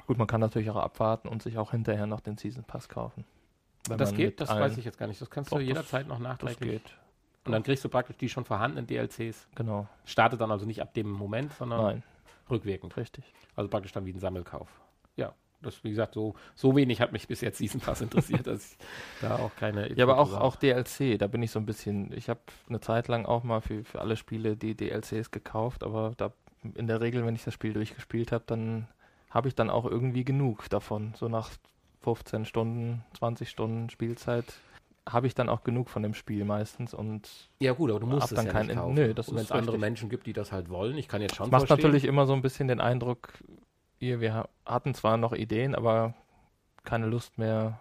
Gut, man kann natürlich auch abwarten und sich auch hinterher noch den Season Pass kaufen. Das geht, das weiß ich jetzt gar nicht. Das kannst Doch, du jederzeit noch Das nachträglich. geht. Und dann kriegst du praktisch die schon vorhandenen DLCs. Genau. Startet dann also nicht ab dem Moment, sondern Nein, rückwirkend. richtig. Also praktisch dann wie ein Sammelkauf. Ja, das, wie gesagt, so, so wenig hat mich bis jetzt Season Pass interessiert, dass ich (laughs) da auch keine. Ja, aber auch, auch DLC, da bin ich so ein bisschen, ich habe eine Zeit lang auch mal für, für alle Spiele die DLCs gekauft, aber da in der Regel, wenn ich das Spiel durchgespielt habe, dann habe ich dann auch irgendwie genug davon. So nach 15 Stunden, 20 Stunden Spielzeit habe ich dann auch genug von dem Spiel meistens und Ja gut, aber du musst es dann ja kein nicht kaufen. nö, das Und wenn es andere. Menschen gibt, die das halt wollen, ich kann jetzt schon es macht verstehen. natürlich immer so ein bisschen den Eindruck, wir ha- hatten zwar noch Ideen, aber keine Lust mehr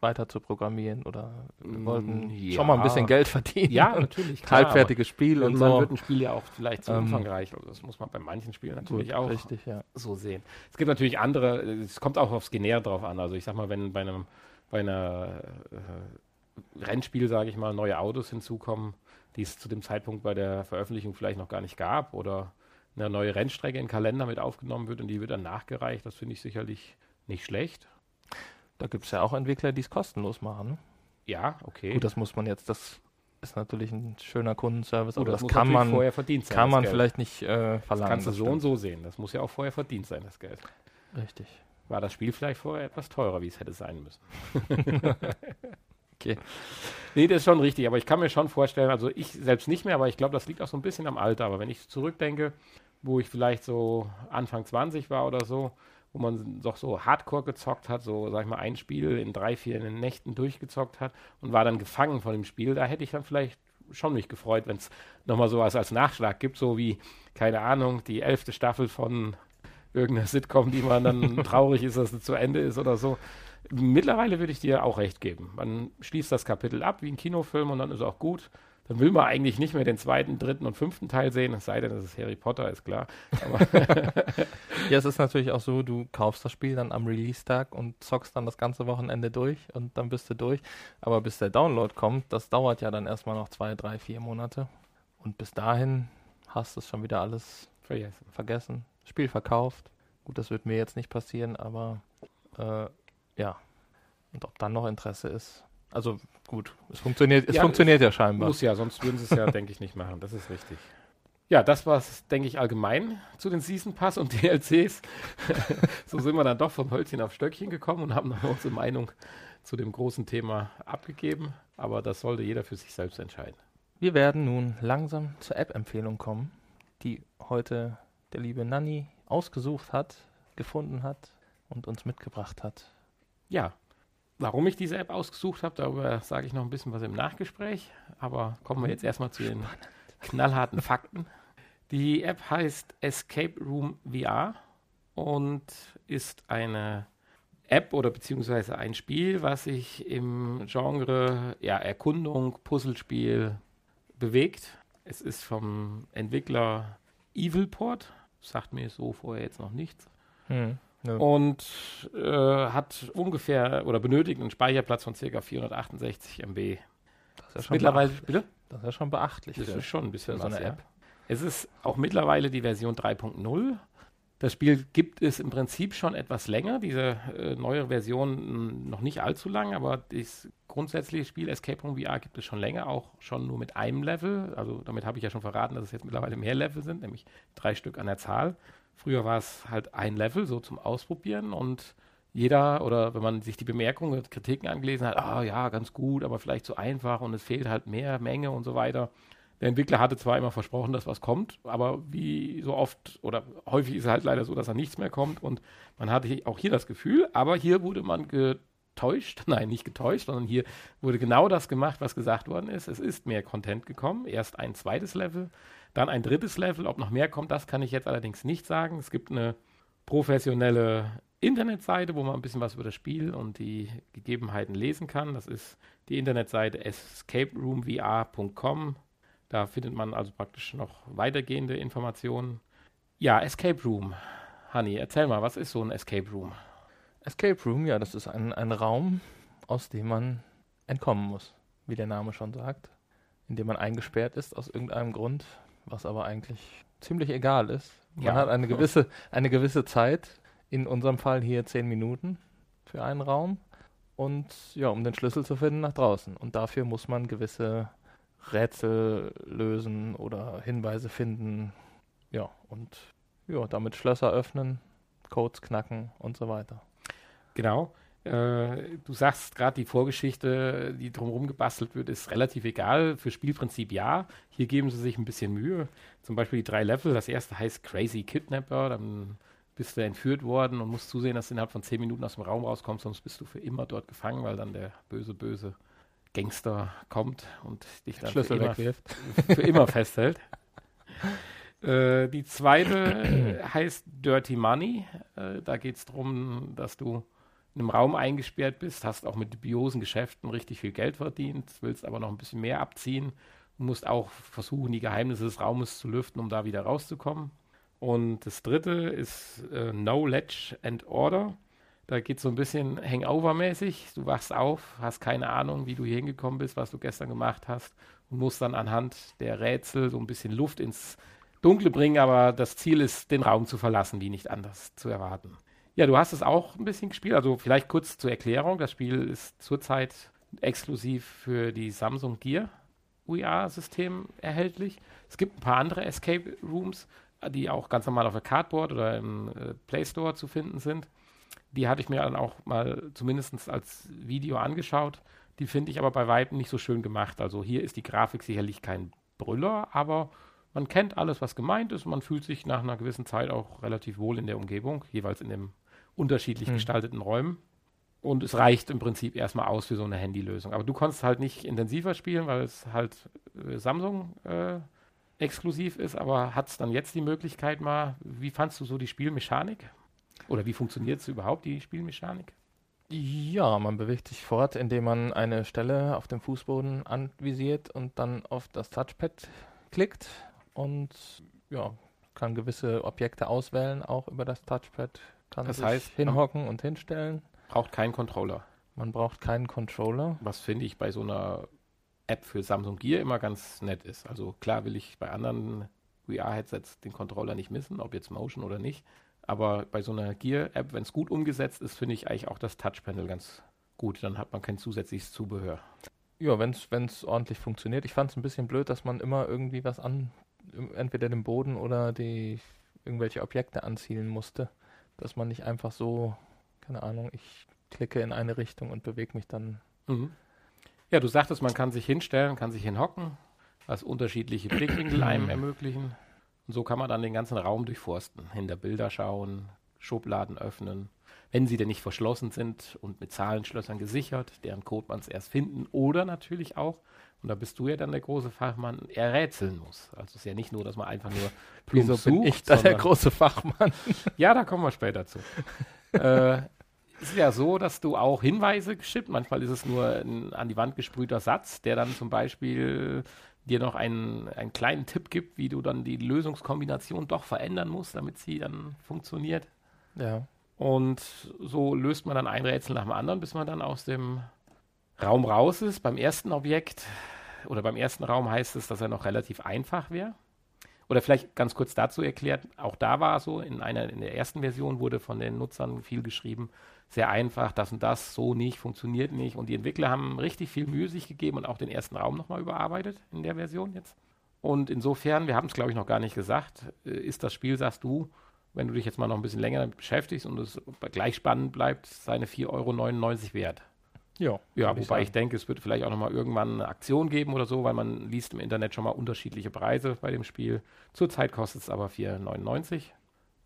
weiter zu programmieren oder wir Mm, wollten ja. schon mal ein bisschen Geld verdienen. Ja, natürlich. Klar, halbfertiges Spiel und irgendwann so. wird ein Spiel ja auch vielleicht zu Ähm, umfangreich. Also das muss man bei manchen Spielen natürlich Gut, auch Richtig, ja. so sehen. Es gibt natürlich andere, es kommt auch aufs Genäher drauf an. Also ich sag mal, wenn bei einem bei einer äh, Rennspiel, sage ich mal, neue Autos hinzukommen, die es zu dem Zeitpunkt bei der Veröffentlichung vielleicht noch gar nicht gab oder eine neue Rennstrecke in den Kalender mit aufgenommen wird und die wird dann nachgereicht, das finde ich sicherlich nicht schlecht. Da gibt es ja auch Entwickler, die es kostenlos machen. Ne? Ja, okay. Gut, das muss man jetzt, das ist natürlich ein schöner Kundenservice, Gut, aber das, muss kann man, vorher verdient sein. kann das man Geld. vielleicht nicht äh, das verlangen. kannst du das so und stimmt. so sehen. Das muss ja auch vorher verdient sein, das Geld. Richtig. War das Spiel vielleicht vorher etwas teurer, wie es hätte sein müssen. (laughs) Okay. Nee, das ist schon richtig, aber ich kann mir schon vorstellen, also ich selbst nicht mehr, aber ich glaube, das liegt auch so ein bisschen am Alter. Aber wenn ich zurückdenke, wo ich vielleicht so Anfang 20 war oder so, wo man doch so Hardcore gezockt hat, so sag ich mal ein Spiel in drei, vier Nächten durchgezockt hat und war dann gefangen von dem Spiel, da hätte ich dann vielleicht schon mich gefreut, wenn es nochmal sowas als Nachschlag gibt, so wie, keine Ahnung, die elfte Staffel von irgendeiner Sitcom, die man dann (laughs) traurig ist, dass sie zu Ende ist oder so. Mittlerweile würde ich dir auch recht geben. Man schließt das Kapitel ab wie ein Kinofilm und dann ist auch gut. Dann will man eigentlich nicht mehr den zweiten, dritten und fünften Teil sehen, es sei denn, es ist Harry Potter, ist klar. (laughs) Ja, es ist natürlich auch so, du kaufst das Spiel dann am Release-Tag und zockst dann das ganze Wochenende durch und dann bist du durch. Aber bis der Download kommt, das dauert ja dann erstmal noch zwei, drei, vier Monate. Und bis dahin hast du es schon wieder alles vergessen. vergessen. Spiel verkauft. Gut, das wird mir jetzt nicht passieren, aber äh, ja. Und ob dann noch Interesse ist. Also gut, es funktioniert, es Ja, funktioniert ja scheinbar. Muss ja, sonst würden sie es ja, (laughs) denke ich, nicht machen. Das ist richtig. Ja, das war es, denke ich, allgemein zu den Season Pass und (laughs) DLCs. so sind wir dann doch vom Hölzchen auf Stöckchen gekommen und haben noch unsere Meinung zu dem großen Thema abgegeben. Aber das sollte jeder für sich selbst entscheiden. Wir werden nun langsam zur App-Empfehlung kommen, die heute der liebe Nanni ausgesucht hat, gefunden hat und uns mitgebracht hat. Ja, warum ich diese App ausgesucht habe, darüber sage ich noch ein bisschen was im Nachgespräch. Aber kommen wir jetzt erstmal zu den knallharten Fakten. Die App heißt Escape Room VR und ist eine App oder beziehungsweise ein Spiel, was sich im Genre ja, Erkundung, Puzzlespiel bewegt. Es ist vom Entwickler Evilport, sagt mir so vorher jetzt noch nichts Hm. Nö. und äh, hat ungefähr oder benötigt einen Speicherplatz von ca. 468 MB. das ist ja schon Mittlerweile, beachtlich. bitte? Das ist ja schon beachtlich. Das ist schon ein bisschen so eine ja. App. Es ist auch mittlerweile die Version 3.0. Das Spiel gibt es im Prinzip schon etwas länger. Diese äh, neue Version mh, noch nicht allzu lang, aber das grundsätzliche Spiel Escape Room VR gibt es schon länger, auch schon nur mit einem Level. Also damit habe ich ja schon verraten, dass es jetzt mittlerweile mehr Level sind, nämlich drei Stück an der Zahl. Früher war es halt ein Level, so zum Ausprobieren und jeder oder wenn man sich die Bemerkungen und Kritiken angelesen hat, ah ja, ganz gut, aber vielleicht zu einfach und es fehlt halt mehr Menge und so weiter. Der Entwickler hatte zwar immer versprochen, dass was kommt, aber wie so oft oder häufig ist es halt leider so, dass da nichts mehr kommt und man hatte auch hier das Gefühl, aber hier wurde man getäuscht, (laughs) nein, nicht getäuscht, sondern hier wurde genau das gemacht, was gesagt worden ist. Es ist mehr Content gekommen, erst ein zweites Level, dann ein drittes Level, ob noch mehr kommt, das kann ich jetzt allerdings nicht sagen. Es gibt eine professionelle Internetseite, wo man ein bisschen was über das Spiel und die Gegebenheiten lesen kann. Das ist die Internetseite escaperoomvr.com. Da findet man also praktisch noch weitergehende Informationen. Ja, Escape Room. Honey, erzähl mal, was ist so ein Escape Room? Escape Room, ja, das ist ein, ein Raum, aus dem man entkommen muss, wie der Name schon sagt. In dem man eingesperrt ist aus irgendeinem Grund, was aber eigentlich ziemlich egal ist. Man Ja. hat eine gewisse, eine gewisse Zeit, in unserem Fall hier zehn Minuten für einen Raum. Und ja, um den Schlüssel zu finden nach draußen. Und dafür muss man gewisse Rätsel lösen oder Hinweise finden. Ja, und ja, damit Schlösser öffnen, Codes knacken und so weiter. Genau. Äh, du sagst gerade, die Vorgeschichte, die drumherum gebastelt wird, ist relativ egal. Für Spielprinzip ja. Hier geben sie sich ein bisschen Mühe. Zum Beispiel die drei Level. Das erste heißt Crazy Kidnapper. Dann bist du entführt worden und musst zusehen, dass du innerhalb von zehn Minuten aus dem Raum rauskommst, sonst bist du für immer dort gefangen, weil dann der böse, böse Gangster kommt und dich dann für Schlüssel immer, wegwirft. für immer (laughs) festhält. Äh, die zweite heißt Dirty Money. Äh, da geht es darum, dass du einem Raum eingesperrt bist, hast auch mit dubiosen Geschäften richtig viel Geld verdient, willst aber noch ein bisschen mehr abziehen und musst auch versuchen, die Geheimnisse des Raumes zu lüften, um da wieder rauszukommen. Und das dritte ist äh, No Ledge and Order. Da geht es so ein bisschen Hangover-mäßig. Du wachst auf, hast keine Ahnung, wie du hier hingekommen bist, was du gestern gemacht hast und musst dann anhand der Rätsel so ein bisschen Luft ins Dunkle bringen, aber das Ziel ist, den Raum zu verlassen, wie nicht anders zu erwarten. Ja, du hast es auch ein bisschen gespielt, also vielleicht kurz zur Erklärung. Das Spiel ist zurzeit exklusiv für die Samsung Gear VR-System erhältlich. Es gibt ein paar andere Escape Rooms, die auch ganz normal auf der Cardboard oder im äh, Play Store zu finden sind. Die hatte ich mir dann auch mal zumindest als Video angeschaut. Die finde ich aber bei Weitem nicht so schön gemacht. Also hier ist die Grafik sicherlich kein Brüller, aber man kennt alles, was gemeint ist. Man fühlt sich nach einer gewissen Zeit auch relativ wohl in der Umgebung, jeweils in den unterschiedlich Hm. gestalteten Räumen. Und es reicht im Prinzip erstmal aus für so eine Handylösung. Aber du konntest halt nicht intensiver spielen, weil es halt äh, Samsung äh, exklusiv ist. Aber hat es dann jetzt die Möglichkeit mal, wie fandst du so die Spielmechanik? Oder wie funktioniert es überhaupt, die Spielmechanik? Ja, man bewegt sich fort, indem man eine Stelle auf dem Fußboden anvisiert und dann auf das Touchpad klickt und ja, kann gewisse Objekte auswählen, auch über das Touchpad. Kann Das sich heißt, hinhocken und hinstellen. Braucht keinen Controller. Man braucht keinen Controller. Was finde ich bei so einer App für Samsung Gear immer ganz nett ist. Also klar will ich bei anderen VR-Headsets den Controller nicht missen, ob jetzt Motion oder nicht. Aber bei so einer Gear-App, wenn es gut umgesetzt ist, finde ich eigentlich auch das Touchpanel ganz gut. Dann hat man kein zusätzliches Zubehör. Ja, wenn es ordentlich funktioniert. Ich fand es ein bisschen blöd, dass man immer irgendwie was an, entweder den Boden oder die irgendwelche Objekte anzielen musste. Dass man nicht einfach so, keine Ahnung, ich klicke in eine Richtung und bewege mich dann. Mhm. Ja, du sagtest, man kann sich hinstellen, kann sich hinhocken, was unterschiedliche Blickwinkel einem (clears throat) ermöglichen. Und so kann man dann den ganzen Raum durchforsten, hinter Bilder schauen, Schubladen öffnen. Wenn sie denn nicht verschlossen sind und mit Zahlenschlössern gesichert, deren Code man es erst finden oder natürlich auch, und da bist du ja dann der große Fachmann, errätseln muss. Also es ist ja nicht nur, dass man einfach nur (laughs) plump Wieso bin sucht, ich da der große Fachmann? (laughs) ja, da kommen wir später zu. (laughs) äh, es ist ja so, dass du auch Hinweise geschickt. Manchmal ist es nur ein an die Wand gesprühter Satz, der dann zum Beispiel dir noch einen, einen kleinen Tipp gibt, wie du dann die Lösungskombination doch verändern musst, damit sie dann funktioniert. Ja. Und so löst man dann ein Rätsel nach dem anderen, bis man dann aus dem Raum raus ist. Beim ersten Objekt oder beim ersten Raum heißt es, dass er noch relativ einfach wäre. Oder vielleicht ganz kurz dazu erklärt, auch da war es so, in einer, in der ersten Version wurde von den Nutzern viel geschrieben, sehr einfach, das und das, so nicht, funktioniert nicht. Und die Entwickler haben richtig viel Mühe sich gegeben und auch den ersten Raum nochmal überarbeitet in der Version jetzt. Und insofern, wir haben es glaube ich noch gar nicht gesagt, äh, ist das Spiel, sagst du, wenn du dich jetzt mal noch ein bisschen länger damit beschäftigst und es gleich spannend bleibt, seine 4,99 Euro wert. Ja, Ja, ich wobei ich sagen. denke, es wird vielleicht auch nochmal irgendwann eine Aktion geben oder so, weil man liest im Internet schon mal unterschiedliche Preise bei dem Spiel. Zurzeit kostet es aber 4,99.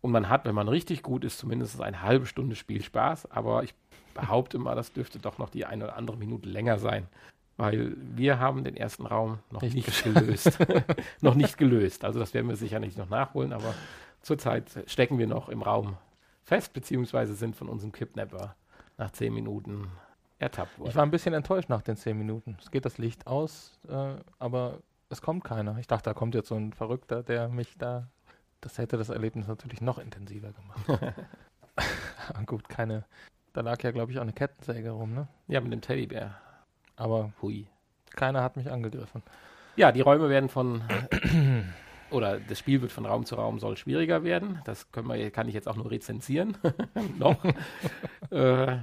Und man hat, wenn man richtig gut ist, zumindest eine halbe Stunde Spielspaß. Aber ich behaupte mal, das dürfte doch noch die eine oder andere Minute länger sein. Weil wir haben den ersten Raum noch Nicht nicht, gelöst. (laughs) (laughs) noch nicht gelöst. Also das werden wir sicher nicht noch nachholen, aber zurzeit stecken wir noch im Raum fest, beziehungsweise sind von unserem Kidnapper nach zehn Minuten ertappt worden. Ich war ein bisschen enttäuscht nach den zehn Minuten. Es geht das Licht aus, äh, aber es kommt keiner. Ich dachte, da kommt jetzt so ein Verrückter, der mich da. Das hätte das Erlebnis natürlich noch intensiver gemacht. (laughs) (laughs) Gut, keine. Da lag ja, glaube ich, auch eine Kettensäge rum, ne? Ja, mit dem Teddybär. Aber hui. Keiner hat mich angegriffen. Ja, die Räume werden von (clears throat) oder das Spiel wird von Raum zu Raum soll schwieriger werden. Das können wir, kann ich jetzt auch nur rezensieren. (laughs) Noch. (laughs) äh,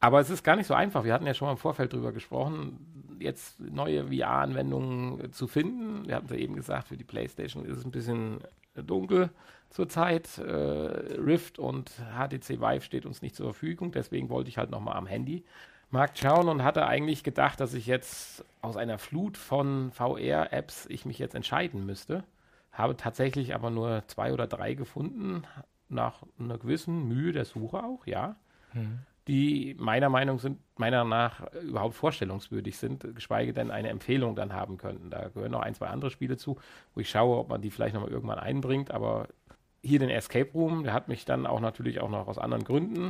aber es ist gar nicht so einfach. Wir hatten ja schon mal im Vorfeld drüber gesprochen, jetzt neue VR-Anwendungen zu finden. Wir hatten ja eben gesagt, für die PlayStation ist es ein bisschen dunkel zurzeit. Äh, Rift und HTC Vive steht uns nicht zur Verfügung. Deswegen wollte ich halt nochmal am Handy Markt schauen und hatte eigentlich gedacht, dass ich jetzt aus einer Flut von VR-Apps ich mich jetzt entscheiden müsste. Habe tatsächlich aber nur zwei oder drei gefunden, nach einer gewissen Mühe der Suche auch, ja. Hm. Die meiner Meinung sind, meiner nach überhaupt vorstellungswürdig sind, geschweige denn eine Empfehlung dann haben könnten. Da gehören noch ein, zwei andere Spiele zu, wo ich schaue, ob man die vielleicht nochmal irgendwann einbringt. Aber hier den Escape Room, der hat mich dann auch natürlich auch noch aus anderen Gründen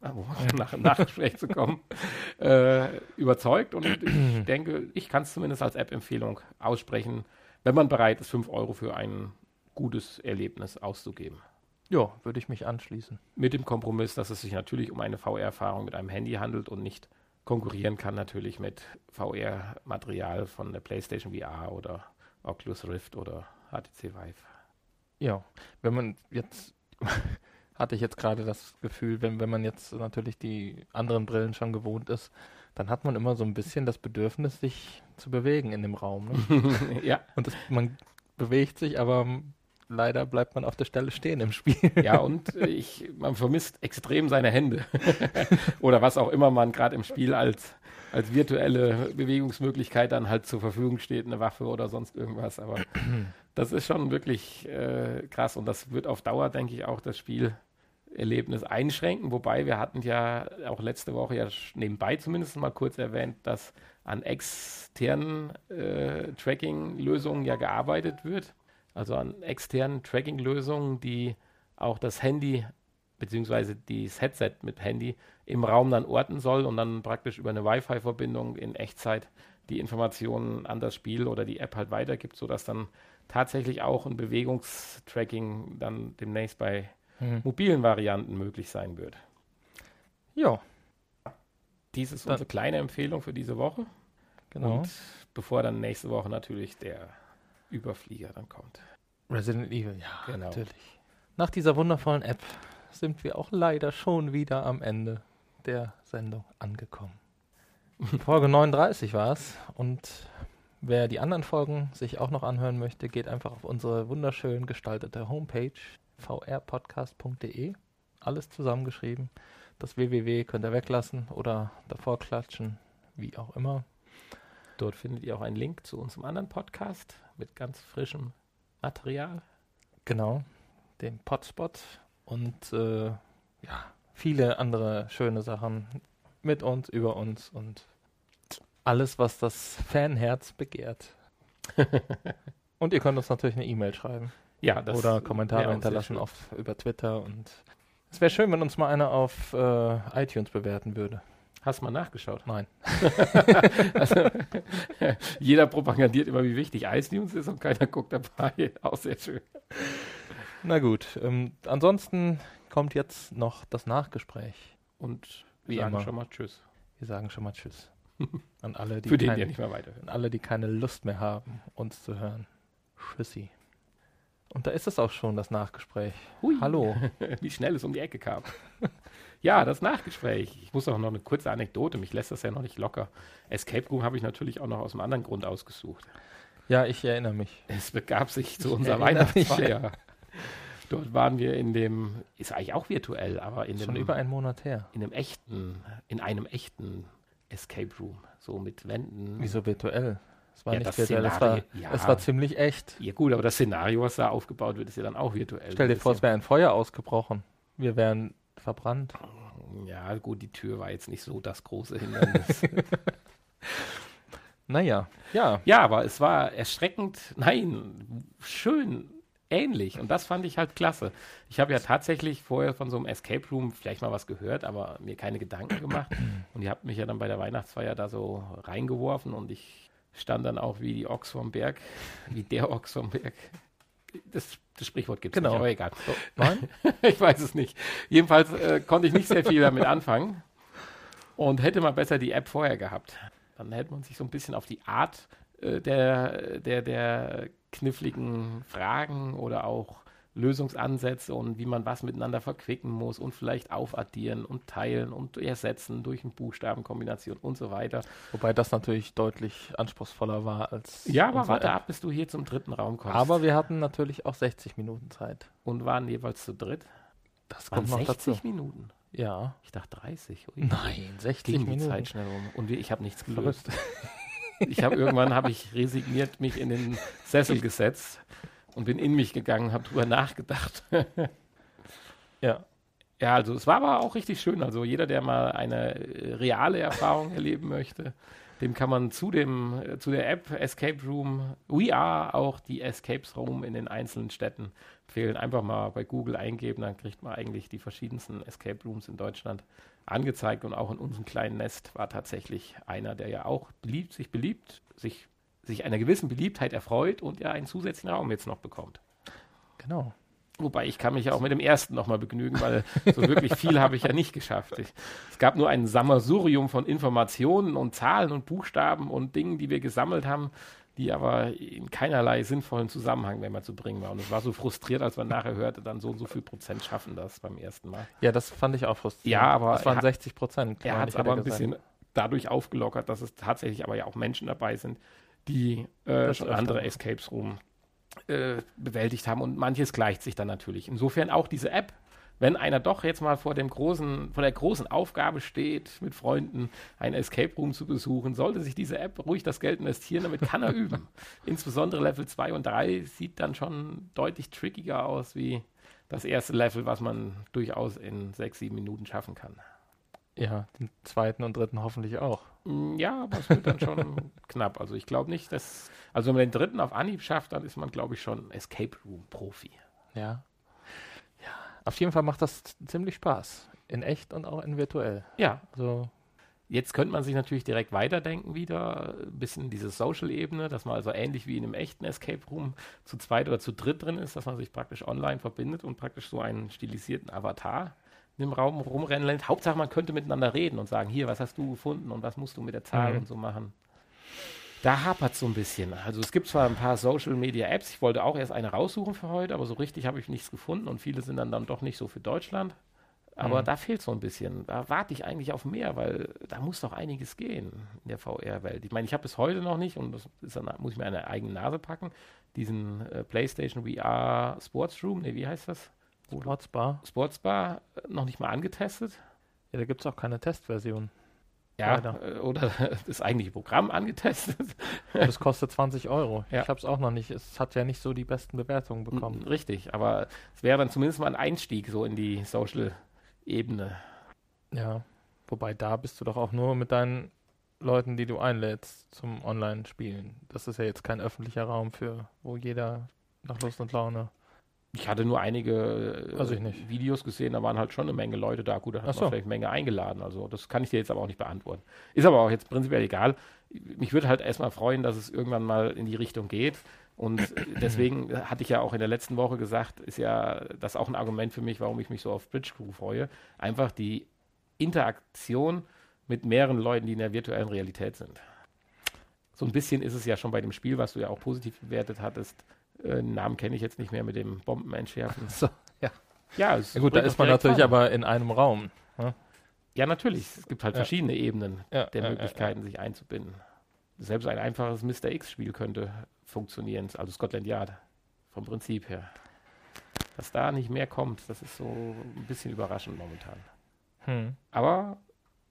um nach dem Nachgespräch zu kommen, (laughs) äh, überzeugt. Und ich denke, ich kann es zumindest als App-Empfehlung aussprechen, wenn man bereit ist, 5 Euro für ein gutes Erlebnis auszugeben. Ja, würde ich mich anschließen. Mit dem Kompromiss, dass es sich natürlich um eine VR-Erfahrung mit einem Handy handelt und nicht konkurrieren kann natürlich mit VR-Material von der PlayStation VR oder Oculus Rift oder HTC Vive. Ja, wenn man jetzt (laughs) hatte ich jetzt gerade das Gefühl, wenn, wenn man jetzt natürlich die anderen Brillen schon gewohnt ist, dann hat man immer so ein bisschen das Bedürfnis, sich zu bewegen in dem Raum. Ne? (laughs) ja. Und das, man bewegt sich, aber leider bleibt man auf der Stelle stehen im Spiel. Ja, und ich, man vermisst extrem seine Hände. (laughs) Oder was auch immer man gerade im Spiel als, als virtuelle Bewegungsmöglichkeit dann halt zur Verfügung steht, eine Waffe oder sonst irgendwas. Aber (clears throat) das ist schon wirklich äh, krass und das wird auf Dauer, denke ich, auch das Spiel Erlebnis einschränken, wobei wir hatten ja auch letzte Woche ja nebenbei zumindest mal kurz erwähnt, dass an externen äh, Tracking-Lösungen ja gearbeitet wird, also an externen Tracking-Lösungen, die auch das Handy beziehungsweise das Headset mit Handy im Raum dann orten soll und dann praktisch über eine Wi-Fi-Verbindung in Echtzeit die Informationen an das Spiel oder die App halt weitergibt, sodass dann tatsächlich auch ein Bewegungstracking dann demnächst bei hm. mobilen Varianten möglich sein wird. Ja. Dies ist unsere kleine Empfehlung für diese Woche. Genau. Und bevor dann nächste Woche natürlich der Überflieger dann kommt. Resident Evil, ja, genau. natürlich. Nach dieser wundervollen App sind wir auch leider schon wieder am Ende der Sendung angekommen. Folge 39 war es. Und wer die anderen Folgen sich auch noch anhören möchte, geht einfach auf unsere wunderschön gestaltete Homepage vrpodcast.de. Alles zusammengeschrieben. Das www könnt ihr weglassen oder davor klatschen, wie auch immer. Dort findet ihr auch einen Link zu unserem anderen Podcast mit ganz frischem Material. Genau, dem Potspot und äh, ja, viele andere schöne Sachen mit uns, über uns und alles, was das Fanherz begehrt. (laughs) und ihr könnt uns natürlich eine E-Mail schreiben. Ja, das Oder Kommentare hinterlassen auf, über Twitter. Und es wäre schön, wenn uns mal einer auf äh, iTunes bewerten würde. Hast du mal nachgeschaut? Nein. (laughs) also, (laughs) jeder propagandiert immer, wie wichtig iTunes ist und keiner guckt dabei. Auch sehr schön. Na gut. Ähm, ansonsten kommt jetzt noch das Nachgespräch. Und wir sagen immer. schon mal Tschüss. Wir sagen schon mal Tschüss. (laughs) An alle, die, Für den, keine, nicht mehr weiterhören. An alle, die keine Lust mehr haben, uns zu hören. Tschüssi. Und da ist es auch schon, das Nachgespräch. Hui. Hallo. (laughs) Wie schnell es um die Ecke kam. (laughs) ja, das Nachgespräch. Ich muss auch noch eine kurze Anekdote, mich lässt das ja noch nicht locker. Escape Room habe ich natürlich auch noch aus einem anderen Grund ausgesucht. Ja, ich erinnere mich. Es begab sich zu unserer Weihnachtsfeier. Dort waren wir in dem, ist eigentlich auch virtuell, aber in dem. Schon über einen Monat her. In einem echten, in einem echten Escape Room. So mit Wänden. Wieso virtuell? Es war ja, nicht virtuell, es war, ja. es war ziemlich echt. Ja gut, aber das Szenario, was da aufgebaut wird, ist ja dann auch virtuell. Stell dir vor, es wäre ein Feuer ausgebrochen. Wir wären verbrannt. Ja gut, die Tür war jetzt nicht so das große Hindernis. (laughs) naja, ja. Ja, aber es war erschreckend, nein, schön ähnlich. Und das fand ich halt klasse. Ich habe ja tatsächlich vorher von so einem Escape Room vielleicht mal was gehört, aber mir keine Gedanken gemacht. Und ihr habt mich ja dann bei der Weihnachtsfeier da so reingeworfen und ich stand dann auch wie die Ochs vom Berg, (laughs) wie der Ochs vom Berg. Das, das Sprichwort gibt es Genau. nicht, aber egal. So, nein? (laughs) ich weiß es nicht. Jedenfalls äh, konnte ich nicht sehr viel damit anfangen und hätte mal besser die App vorher gehabt. Dann hätte man sich so ein bisschen auf die Art äh, der, der, der kniffligen Fragen oder auch Lösungsansätze und wie man was miteinander verquicken muss und vielleicht aufaddieren und teilen und ersetzen durch eine Buchstabenkombination und so weiter. Wobei das natürlich deutlich anspruchsvoller war als. Ja, aber warte App. ab, bis du hier zum dritten Raum kommst. Aber wir hatten natürlich auch 60 Minuten Zeit. und waren jeweils zu dritt. Das Waren kommt noch 60 dazu. Minuten. Ja. Ich dachte 30. Ui. Nein, 60 ging die Minuten. Zeit schnell rum. Und ich habe nichts gelöst. (laughs) Ich habe irgendwann habe ich resigniert mich in den Sessel gesetzt und bin in mich gegangen, habe drüber nachgedacht. (laughs) Ja. ja, also es war aber auch richtig schön. Also jeder, der mal eine äh, reale Erfahrung (laughs) erleben möchte, dem kann man zu dem äh, zu der App Escape Room We Are auch die Escapes Room in den einzelnen Städten empfehlen. Einfach mal bei Google eingeben, dann kriegt man eigentlich die verschiedensten Escape Rooms in Deutschland angezeigt und auch in unserem kleinen Nest war tatsächlich einer, der ja auch beliebt, sich beliebt, sich, sich einer gewissen Beliebtheit erfreut und ja einen zusätzlichen Raum jetzt noch bekommt. Genau. Wobei ich kann mich ja auch mit dem ersten nochmal begnügen, weil so wirklich viel habe ich ja nicht geschafft. Ich, es gab nur ein Sammelsurium von Informationen und Zahlen und Buchstaben und Dingen, die wir gesammelt haben, die aber in keinerlei sinnvollen Zusammenhang mehr zu bringen waren. Und es war so frustriert, als man nachher hörte, dann so und so viel Prozent schaffen das beim ersten Mal. Ja, das fand ich auch frustrierend. Ja, aber Das waren er- 60 Prozent. Er hat es aber ein bisschen dadurch aufgelockert, dass es tatsächlich aber ja auch Menschen dabei sind, die äh, schon andere. Escapes Room äh, bewältigt haben und manches gleicht sich dann natürlich. Insofern auch diese App, wenn einer doch jetzt mal vor dem großen, vor der großen Aufgabe steht, mit Freunden ein Escape Room zu besuchen, sollte sich diese App ruhig das Geld investieren, damit kann er üben. (laughs) Insbesondere Level 2 und 3 sieht dann schon deutlich trickiger aus wie das erste Level, was man durchaus in sechs, sieben Minuten schaffen kann. Ja, den zweiten und dritten hoffentlich auch. Mm, Ja, aber es wird dann schon (laughs) knapp. Also ich glaube nicht, dass. Also wenn man den dritten auf Anhieb schafft, dann ist man, glaube ich, schon Escape Room Profi. Ja. Auf jeden Fall macht das ziemlich Spaß. In echt und auch in virtuell. Ja, So, jetzt könnte man sich natürlich direkt weiterdenken wieder, ein bisschen diese Social-Ebene, dass man also ähnlich wie in einem echten Escape Room zu zweit oder zu dritt drin ist, dass man sich praktisch online verbindet und praktisch so einen stilisierten Avatar in dem Raum rumrennen lässt. Hauptsache, man könnte miteinander reden und sagen, hier, was hast du gefunden und was musst du mit der Zahl Mhm. und so machen. Da hapert es so ein bisschen. Also es gibt zwar ein paar Social Media Apps, ich wollte auch erst eine raussuchen für heute, aber so richtig habe ich nichts gefunden und viele sind dann, dann doch nicht so für Deutschland. Aber Mhm. da fehlt so ein bisschen. Da warte ich eigentlich auf mehr, weil da muss doch einiges gehen in der VR-Welt. Ich meine, ich habe bis heute noch nicht, und das ist dann, muss ich mir eine eigene Nase packen, diesen äh, PlayStation VR Sports Room, nee, wie heißt das? Sportsbar. Sportsbar äh, noch nicht mal angetestet. Ja, da gibt es auch keine Testversion. Ja, Leider. äh, oder (laughs) das eigentliche Programm angetestet. (laughs) Es kostet 20 Euro. Ja. Ich habe es auch noch nicht. Es hat ja nicht so die besten Bewertungen bekommen. Richtig, aber es wäre dann zumindest mal ein Einstieg so in die Social-Ebene. Ja. Wobei da bist du doch auch nur mit deinen Leuten, die du einlädst zum Online-Spielen. Das ist ja jetzt kein öffentlicher Raum für, wo jeder nach Lust und Laune. Ich hatte nur einige äh, ich nicht. Videos gesehen, da waren halt schon eine Menge Leute da. Gut, da hat so. man vielleicht eine Menge eingeladen. Also das kann ich dir jetzt aber auch nicht beantworten. Ist aber auch jetzt prinzipiell egal. Mich würde halt erstmal freuen, dass es irgendwann mal in die Richtung geht. Und äh, deswegen hatte ich ja auch in der letzten Woche gesagt, ist ja das auch ein Argument für mich, warum ich mich so auf Bridge Crew freue. Einfach die Interaktion mit mehreren Leuten, die in der virtuellen Realität sind. So ein bisschen ist es ja schon bei dem Spiel, was du ja auch positiv bewertet hattest. Äh, Namen kenne ich jetzt nicht mehr mit dem Bombenentschärfen. So, ja. Ja, es ja gut, da ist man natürlich Fun. aber in einem Raum. Ja, natürlich. Es gibt halt Ja. verschiedene Ebenen Ja, der ja, ja, Möglichkeiten, sich einzubinden. Selbst ein einfaches Mr. X-Spiel könnte funktionieren, also Scotland Yard, vom Prinzip her. Dass da nicht mehr kommt, das ist so ein bisschen überraschend momentan. Hm. Aber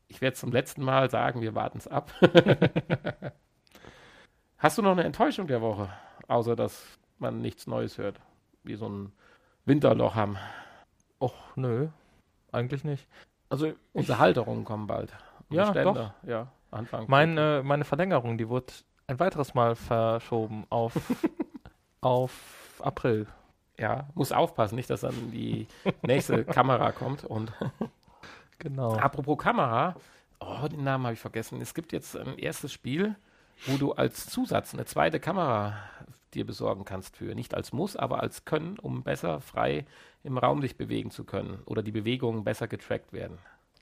ich werde zum letzten Mal sagen, wir warten es ab. (laughs) Hast du noch eine Enttäuschung der Woche, außer dass man nichts Neues hört? Wie so ein Winterloch haben. Och, nö. Eigentlich nicht. Also, Unsere Halterungen kommen bald. Und Ja, Ständer. Ja, Anfang. meine, meine Verlängerung, die wurde ein weiteres Mal verschoben auf, (laughs) auf April. Ja, muss aufpassen, nicht, dass dann die (laughs) nächste Kamera kommt. Und (laughs) Genau. apropos Kamera, oh, den Namen habe ich vergessen. Es gibt jetzt ein erstes Spiel, wo du als Zusatz eine zweite Kamera dir besorgen kannst für. Nicht als Muss, aber als Können, um besser frei im Raum sich bewegen zu können oder die Bewegungen besser getrackt werden.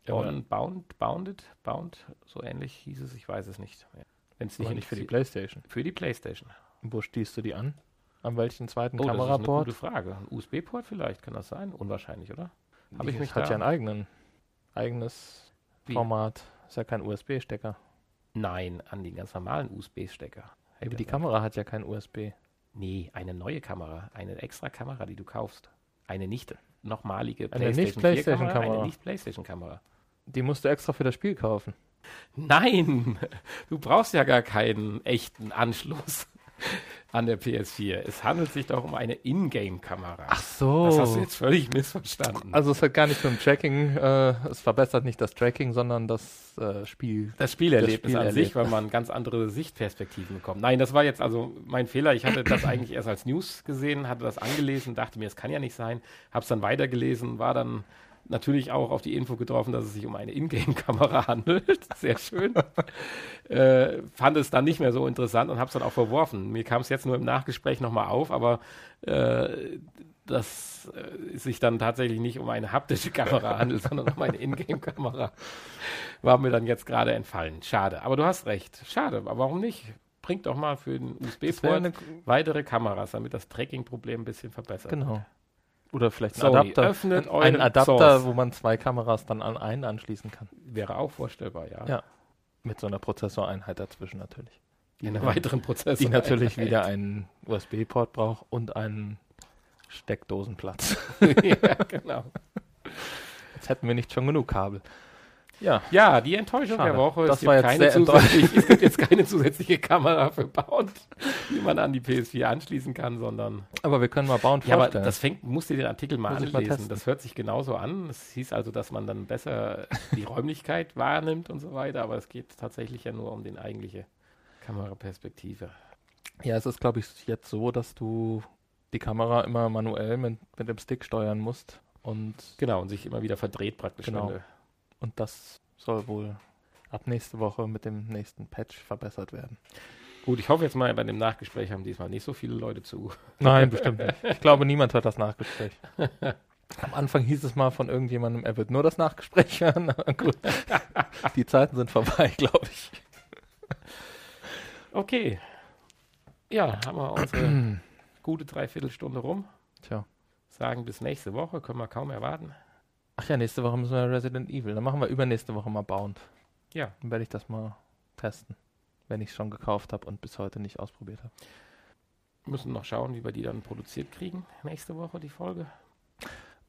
Bound, Bound, Bounded, Bound, so ähnlich hieß es, ich weiß es nicht. Wenn es dich nicht für die. Playstation. Für die Playstation. Wo stießt du die an? An welchen zweiten Oh, das ist eine Kameraport? gute Frage. Ein USB-Port vielleicht, kann das sein? Unwahrscheinlich, oder? Habe ich mich hat ja einen eigenen, eigenes Wie? Format. Ist ja kein USB-Stecker. Nein, an den ganz normalen USB-Stecker. Aber die Kamera hat ja kein USB. Nee, eine neue Kamera. Eine extra Kamera, die du kaufst. Eine nicht nochmalige Eine nicht 4 PlayStation-Kamera. Eine nicht PlayStation-Kamera. Die musst du extra für das Spiel kaufen. Nein, (laughs) du brauchst ja gar keinen echten Anschluss an der PS4. Es handelt sich doch um eine Ingame-Kamera. so. Das hast du jetzt völlig missverstanden. Also es hat gar nicht mit dem Tracking, äh, es verbessert nicht das Tracking, sondern das äh, Spiel. Das Spielerlebnis Das an sich, Spielerlebnis. weil man ganz andere Sichtperspektiven bekommt. Nein, das war jetzt also mein Fehler. Ich hatte das eigentlich erst als News gesehen, hatte das angelesen, dachte mir, es kann ja nicht sein, habe es dann weitergelesen, war dann natürlich auch auf die Info getroffen, dass es sich um eine Ingame-Kamera (laughs) handelt. Sehr schön. äh, fand es dann nicht mehr so interessant und habe es dann auch verworfen. Mir kam es jetzt nur im Nachgespräch nochmal auf, aber äh, dass äh, es sich dann tatsächlich nicht um eine haptische Kamera handelt, (laughs) sondern um eine Ingame-Kamera. War mir dann jetzt gerade entfallen. Schade. Aber du hast recht. Schade. Aber warum nicht? Bringt doch mal für den USB-Port eine, weitere Kameras, damit das Tracking-Problem ein bisschen verbessert wird. genau. Oder vielleicht ein Adapter. öffnet ein, ein Adapter, Source. wo man zwei Kameras dann an einen anschließen kann. Wäre auch vorstellbar, ja. Ja. Mit so einer Prozessoreinheit dazwischen natürlich. In einem weiteren Prozessor. Die natürlich (laughs) wieder einen USB-Port braucht und einen Steckdosenplatz. (laughs) ja, genau. Jetzt hätten wir nicht schon genug Kabel. Ja, Ja, die Enttäuschung Schade. der Woche. Das es, war jetzt keine sehr zusätzliche, (laughs) es gibt jetzt keine zusätzliche Kamera für Bound, die man an die PS4 anschließen kann, sondern. aber wir können mal bauen Ja, aber vorstellen. das fängt, musst du dir den Artikel mal Muss mal anlesen. testen. das hört sich genauso an. Es hieß also, dass man dann besser die (laughs) Räumlichkeit wahrnimmt und so weiter, aber es geht tatsächlich ja nur um die eigentliche Kameraperspektive. Ja, es ist, glaube ich, jetzt so, dass du die Kamera immer manuell mit, mit dem Stick steuern musst. Und, Genau, und sich immer wieder verdreht praktisch. Genau. wenn und das soll wohl ab nächste Woche mit dem nächsten Patch verbessert werden. Gut, ich hoffe jetzt mal, bei dem Nachgespräch haben diesmal nicht so viele Leute zu. Nein, bestimmt (laughs) nicht. Ich glaube, niemand hört das Nachgespräch. Am Anfang hieß es mal von irgendjemandem, er wird nur das Nachgespräch (laughs) hören. Gut, die Zeiten sind vorbei, (laughs) glaube ich. Okay. Ja, haben wir unsere (clears throat) gute Dreiviertelstunde rum. Tja. Sagen bis nächste Woche, können wir kaum erwarten. Ach ja, nächste Woche müssen wir Resident Evil. Dann machen wir übernächste Woche mal Bound. Ja. Dann werde ich das mal testen. Wenn ich es schon gekauft habe und bis heute nicht ausprobiert habe. Müssen noch schauen, wie wir die dann produziert kriegen. Nächste Woche die Folge.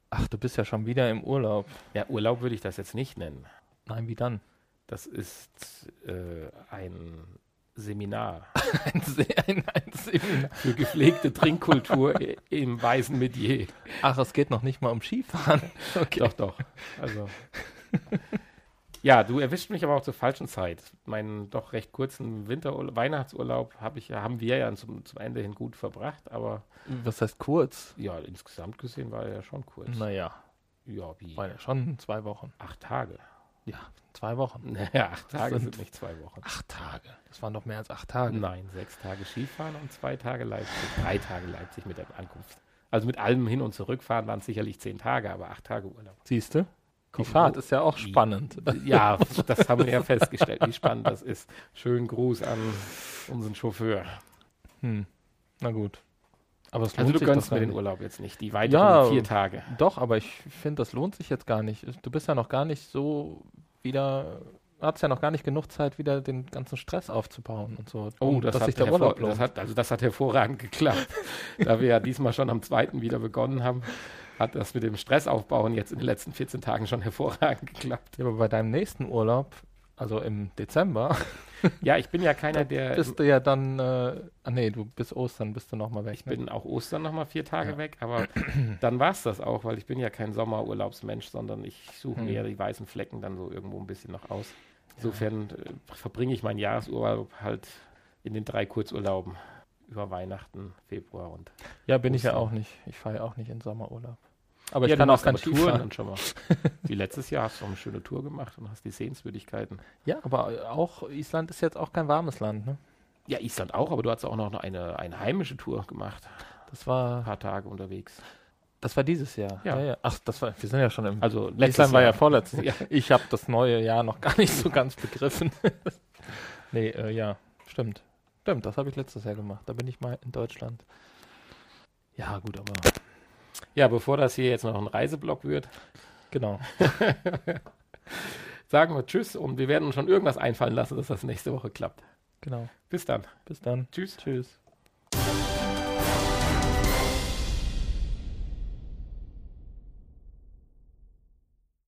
Ach, du bist ja schon wieder im Urlaub. Ja, Urlaub würde ich das jetzt nicht nennen. Nein, wie dann? Das ist äh, ein Seminar (laughs) Ein, ein, ein Seminar. für gepflegte Trinkkultur im weißen Metier. Ach, es geht noch nicht mal um Skifahren. (laughs) Okay. Doch, doch. Also. Ja, du erwischt mich aber auch zur falschen Zeit. Meinen doch recht kurzen Winter Weihnachtsurlaub hab ich, haben wir ja zum, zum Ende hin gut verbracht, aber Was heißt kurz? ja, insgesamt gesehen war er ja schon kurz. Naja, Ja, wie? waren ja schon zwei Wochen. Acht Tage. Ja, zwei Wochen. (laughs) Naja, acht Tage sind- sind nicht zwei Wochen. Acht Tage. Das waren doch mehr als acht Tage. Nein, sechs Tage Skifahren und zwei Tage Leipzig. Drei Tage Leipzig mit der Ankunft. Also mit allem hin und zurückfahren waren es sicherlich zehn Tage, aber acht Tage Urlaub. Siehst du? Die Fahrt ist ja auch spannend. Ja, (laughs) das haben wir ja festgestellt, wie spannend das ist. Schönen Gruß an unseren Chauffeur. Hm. Na gut. Aber es lohnt Also du sich gönnst mir den. Urlaub jetzt nicht, die weiteren Ja. vier Tage. Doch, aber ich finde, das lohnt sich jetzt gar nicht. Du bist ja noch gar nicht so wieder, hast ja noch gar nicht genug Zeit, wieder den ganzen Stress aufzubauen und so. Oh, das, dass hat sich der Urlaub lohnt. das hat, also das hat hervorragend geklappt. (laughs) da wir ja diesmal schon am zweiten wieder begonnen haben, hat das mit dem Stressaufbauen jetzt in den letzten 14 Tagen schon hervorragend geklappt. Ja, aber bei deinem nächsten Urlaub, also im Dezember, (laughs) Ja, ich bin ja keiner, der. bist du ja dann, äh, ah nee, du bis Ostern bist du nochmal weg. Ich ne? bin auch Ostern nochmal vier Tage Ja. weg, aber (clears throat) dann war es das auch, weil ich bin ja kein Sommerurlaubsmensch, sondern ich suche Hm. mir die weißen Flecken dann so irgendwo ein bisschen noch aus. Insofern äh, verbringe ich meinen Jahresurlaub halt in den drei Kurzurlauben über Weihnachten, Februar und. Ja, bin ich ja Ostern. auch nicht. Ich fahre ja auch nicht in Sommerurlaub. Aber ja, ich kann du auch Ski Touren schon mal. (laughs) Wie letztes Jahr hast du auch eine schöne Tour gemacht und hast die Sehenswürdigkeiten. Ja, aber auch Island ist jetzt auch kein warmes Land, ne? Ja, Island auch, aber du hast auch noch eine, eine heimische Tour gemacht. Das Ein war, paar Tage unterwegs. das war dieses Jahr. Ja. Ach, das war, wir sind ja schon im. Also letztes Island war ja Jahr. vorletztes. (laughs) Ja. Ich habe das neue Jahr noch gar nicht so ganz begriffen. (laughs) nee, äh, ja, stimmt. Stimmt, das habe ich letztes Jahr gemacht. Da bin ich mal in Deutschland. Ja, gut, aber Ja, bevor das hier jetzt noch ein Reiseblock wird, genau. (laughs) sagen wir Tschüss und wir werden uns schon irgendwas einfallen lassen, dass das nächste Woche klappt. Genau. Bis dann. Bis dann. Tschüss. Tschüss.